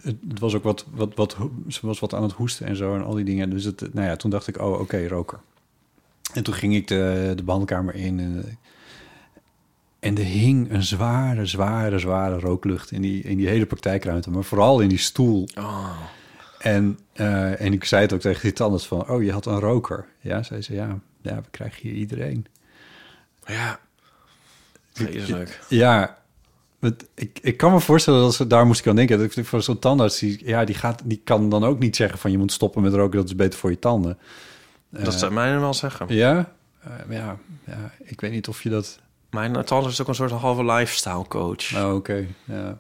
het, was ook wat, wat, wat, ze was wat aan het hoesten en zo en al die dingen. Dus het, nou ja, toen dacht ik, oh, oké, roker. En toen ging ik de, de behandelkamer in en, en er hing een zware, zware, zware rooklucht in die, in die hele praktijkruimte. Maar vooral in die stoel. oh, En, eh, en ik zei het ook tegen die tandarts van, oh, je had een roker. Ja, zei ze, ja, ja we krijgen hier iedereen. ja. Vreselijk. Ja, ik, ik kan me voorstellen dat ze daar moest ik aan denken. Dat ik voor zo'n tandarts, die, ja, die, gaat, die kan dan ook niet zeggen van je moet stoppen met roken, dat is beter voor je tanden. Dat zou mij wel zeggen. Ja, Eh, maar ja, ja, ik weet niet of je dat. Mijn tandarts is ook een soort halve lifestyle coach. Oh, oké. Ja.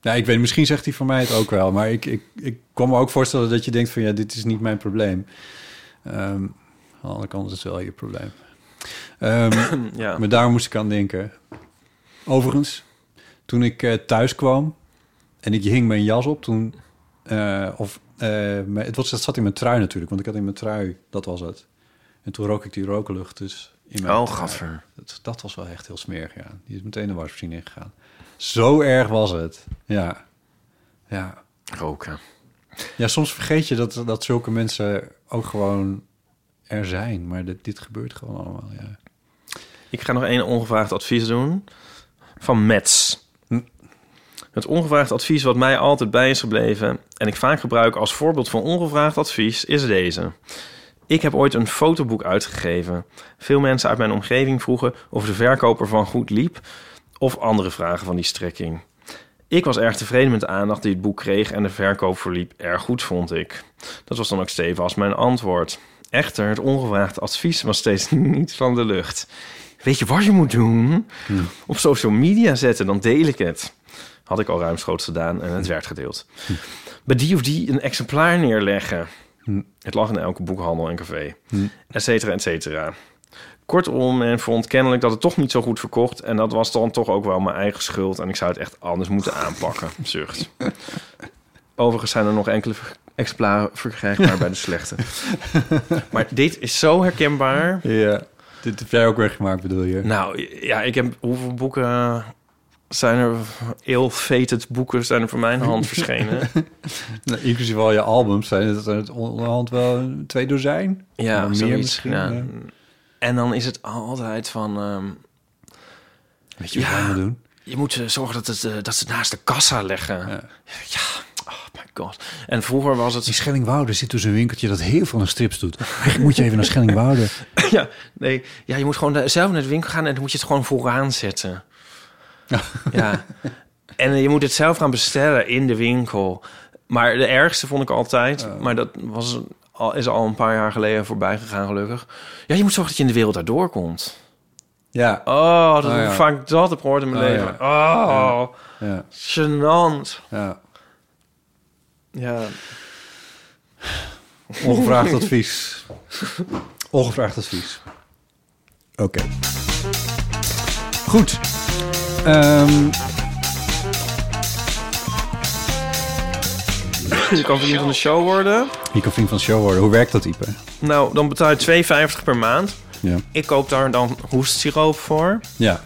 ja, ik weet, misschien zegt hij van mij het ook wel, maar ik, ik, ik kan me ook voorstellen dat je denkt van ja, dit is niet mijn probleem. Ehm, aan de andere kant is het wel je probleem. Ehm, [coughs] ja. Maar daar moest ik aan denken. Overigens, toen ik eh, thuis kwam en ik hing mijn jas op, toen... eh, of, eh, het, was, het zat in mijn trui natuurlijk, want ik had in mijn trui, dat was het. En toen rook ik die rooklucht dus in mijn Oh, trui. gaffer. Dat, dat was wel echt heel smerig, ja. Die is meteen de wasmachine ingegaan. Zo erg was het. Ja. Ja. Roken. Ja, soms vergeet je dat, dat zulke mensen ook gewoon er zijn. Maar dit, dit gebeurt gewoon allemaal, ja. Ik ga nog één ongevraagd advies doen. Van Mets. Het ongevraagd advies wat mij altijd bij is gebleven... en ik vaak gebruik als voorbeeld van ongevraagd advies, is deze. Ik heb ooit een fotoboek uitgegeven. Veel mensen uit mijn omgeving vroegen of de verkoper van goed liep... of andere vragen van die strekking. Ik was erg tevreden met de aandacht die het boek kreeg... en de verkoop verliep erg goed, vond ik. Dat was dan ook stevast mijn antwoord. Echter, het ongevraagd advies was steeds [laughs] niet van de lucht. Weet je wat je moet doen? Op social media zetten, dan deel ik het. Had ik al ruimschoots gedaan en het werd gedeeld. Bij die of die een exemplaar neerleggen. Het lag in elke boekhandel en café. Et cetera, et cetera. Kortom, men vond kennelijk dat het toch niet zo goed verkocht. En dat was dan toch ook wel mijn eigen schuld. En ik zou het echt anders moeten aanpakken. [laughs] Zucht. Overigens zijn er nog enkele exemplaren verkrijgbaar bij de slechte. [laughs] Maar dit is zo herkenbaar. Ja. Dit heb jij ook weggemaakt, bedoel je? Nou ja, ik heb hoeveel boeken zijn er? Ill-fated boeken zijn er voor mijn hand [laughs] verschenen. Nou, inclusief al je albums zijn het, zijn het onderhand wel twee dozijn. Ja, meer zoiets. misschien, Ja. ja. En dan is het altijd van... ehm, Weet je wat Ja. doen? je moet eh, zorgen dat, het, eh, dat ze het naast de kassa leggen. Ja. Ja. oh my god. En vroeger was In het... Schellingwoude zit dus een winkeltje dat heel veel naar strips doet. [laughs] Moet je even naar Schellingwoude. ja, nee, ja, je moet gewoon daar zelf naar de winkel gaan en dan moet je het gewoon vooraan zetten. Ja. En eh, je moet het zelf gaan bestellen in de winkel. Maar de ergste vond ik altijd, maar dat was al, is al een paar jaar geleden voorbij gegaan, gelukkig. Ja, je moet zorgen dat je in de wereld daardoor komt. Ja, Oh, dat Oh, ja. vaak ik dat heb gehoord in mijn Oh, leven. Oh, ja, gênant. ja. Ja. Ongevraagd advies. Ongevraagd advies. Oké. Goed. Ehm, Je kan vriend van de show worden. je kan vriend van de show worden. Hoe werkt dat, Ipe? Nou, dan betaal je 2,50 per maand. Ja. Ik koop daar dan hoestsiroop voor. Ja.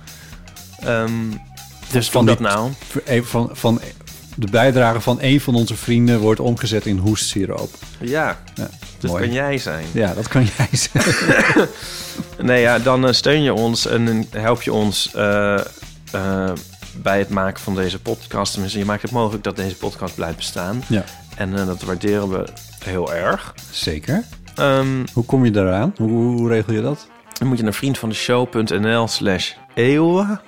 Ehm, dus Van die- dat nou. Van, van, van de bijdrage van een van onze vrienden wordt omgezet in hoestsiroop. Ja, Ja, dat mooi. kan jij zijn. Ja, dat kan jij zijn. [laughs] Nee, ja, dan eh, steun je ons en help je ons eh, eh, bij het maken van deze podcast. Tenminste, je maakt het mogelijk dat deze podcast blijft bestaan. Ja, En eh, dat waarderen we heel erg. zeker. Ehm, Hoe kom je daaraan? Hoe, hoe, hoe regel je dat? dan moet je naar vriendvandeshow.nl slash eeuwen.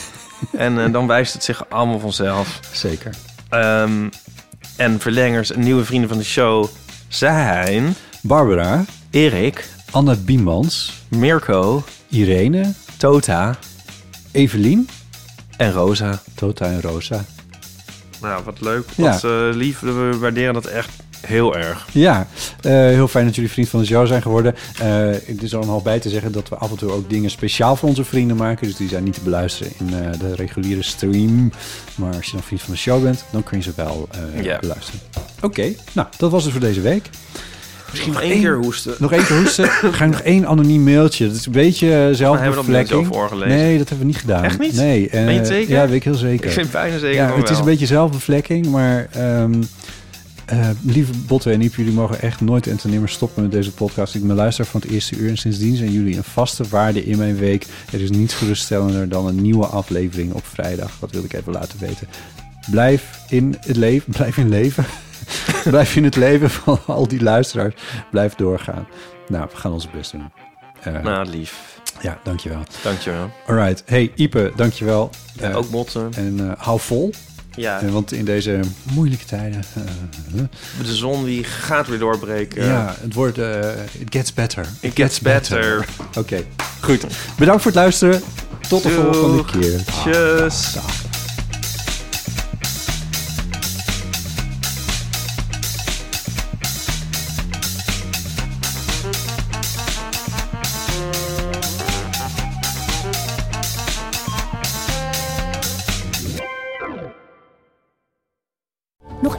[laughs] en eh, dan wijst het zich allemaal vanzelf. Zeker. Ehm, en verlengers en nieuwe vrienden van de show zijn... Barbara, Erik, Anne Biemans, Mirko, Irene, Tota Evelien, en Rosa. Tota en Rosa. Nou, wat leuk. Ja. Wat eh, lief. We waarderen dat echt heel erg. Ja, eh, heel fijn dat jullie vriend van de show zijn geworden. Eh het is er nog bij te zeggen dat we af en toe ook dingen speciaal voor onze vrienden maken. Dus die zijn niet te beluisteren in eh, de reguliere stream. Maar als je dan vriend van de show bent, dan kun je ze wel eh, Ja. beluisteren. Oké, nou, dat was het voor deze week. Misschien nog één- keer hoesten. Nog één keer hoesten. [laughs] Ga ik nog één anoniem mailtje. Dat is een beetje eh, zelfbevlekking. Nee, dat hebben we niet gedaan. Echt niet? Nee. eh, Ben je het zeker? Ja, weet ik heel zeker. Ik vind bijna zeker ja, het is een beetje zelfbevlekking, maar ehm, eh, lieve Botte en Iep, jullie mogen echt nooit en nimmer stoppen met deze podcast. Ik ben luister van het eerste uur en sindsdien zijn jullie een vaste waarde in mijn week. Er is niets geruststellender dan een nieuwe aflevering op vrijdag. Dat wil ik even laten weten. Blijf in het leven, [laughs] blijf in leven. [laughs] blijf in het leven van al die luisteraars. Blijf doorgaan. Nou, we gaan ons best doen. Eh, Nou, lief. Ja, dankjewel. Dankjewel. Alright. Hey, Ipe, dankjewel. Eh, Ook botten. en eh, hou vol. Ja, want in deze moeilijke tijden. de zon die gaat weer doorbreken. ja, het wordt. it gets better. It gets better. Oké, goed. Bedankt voor het luisteren. Tot de volgende keer. Tjus.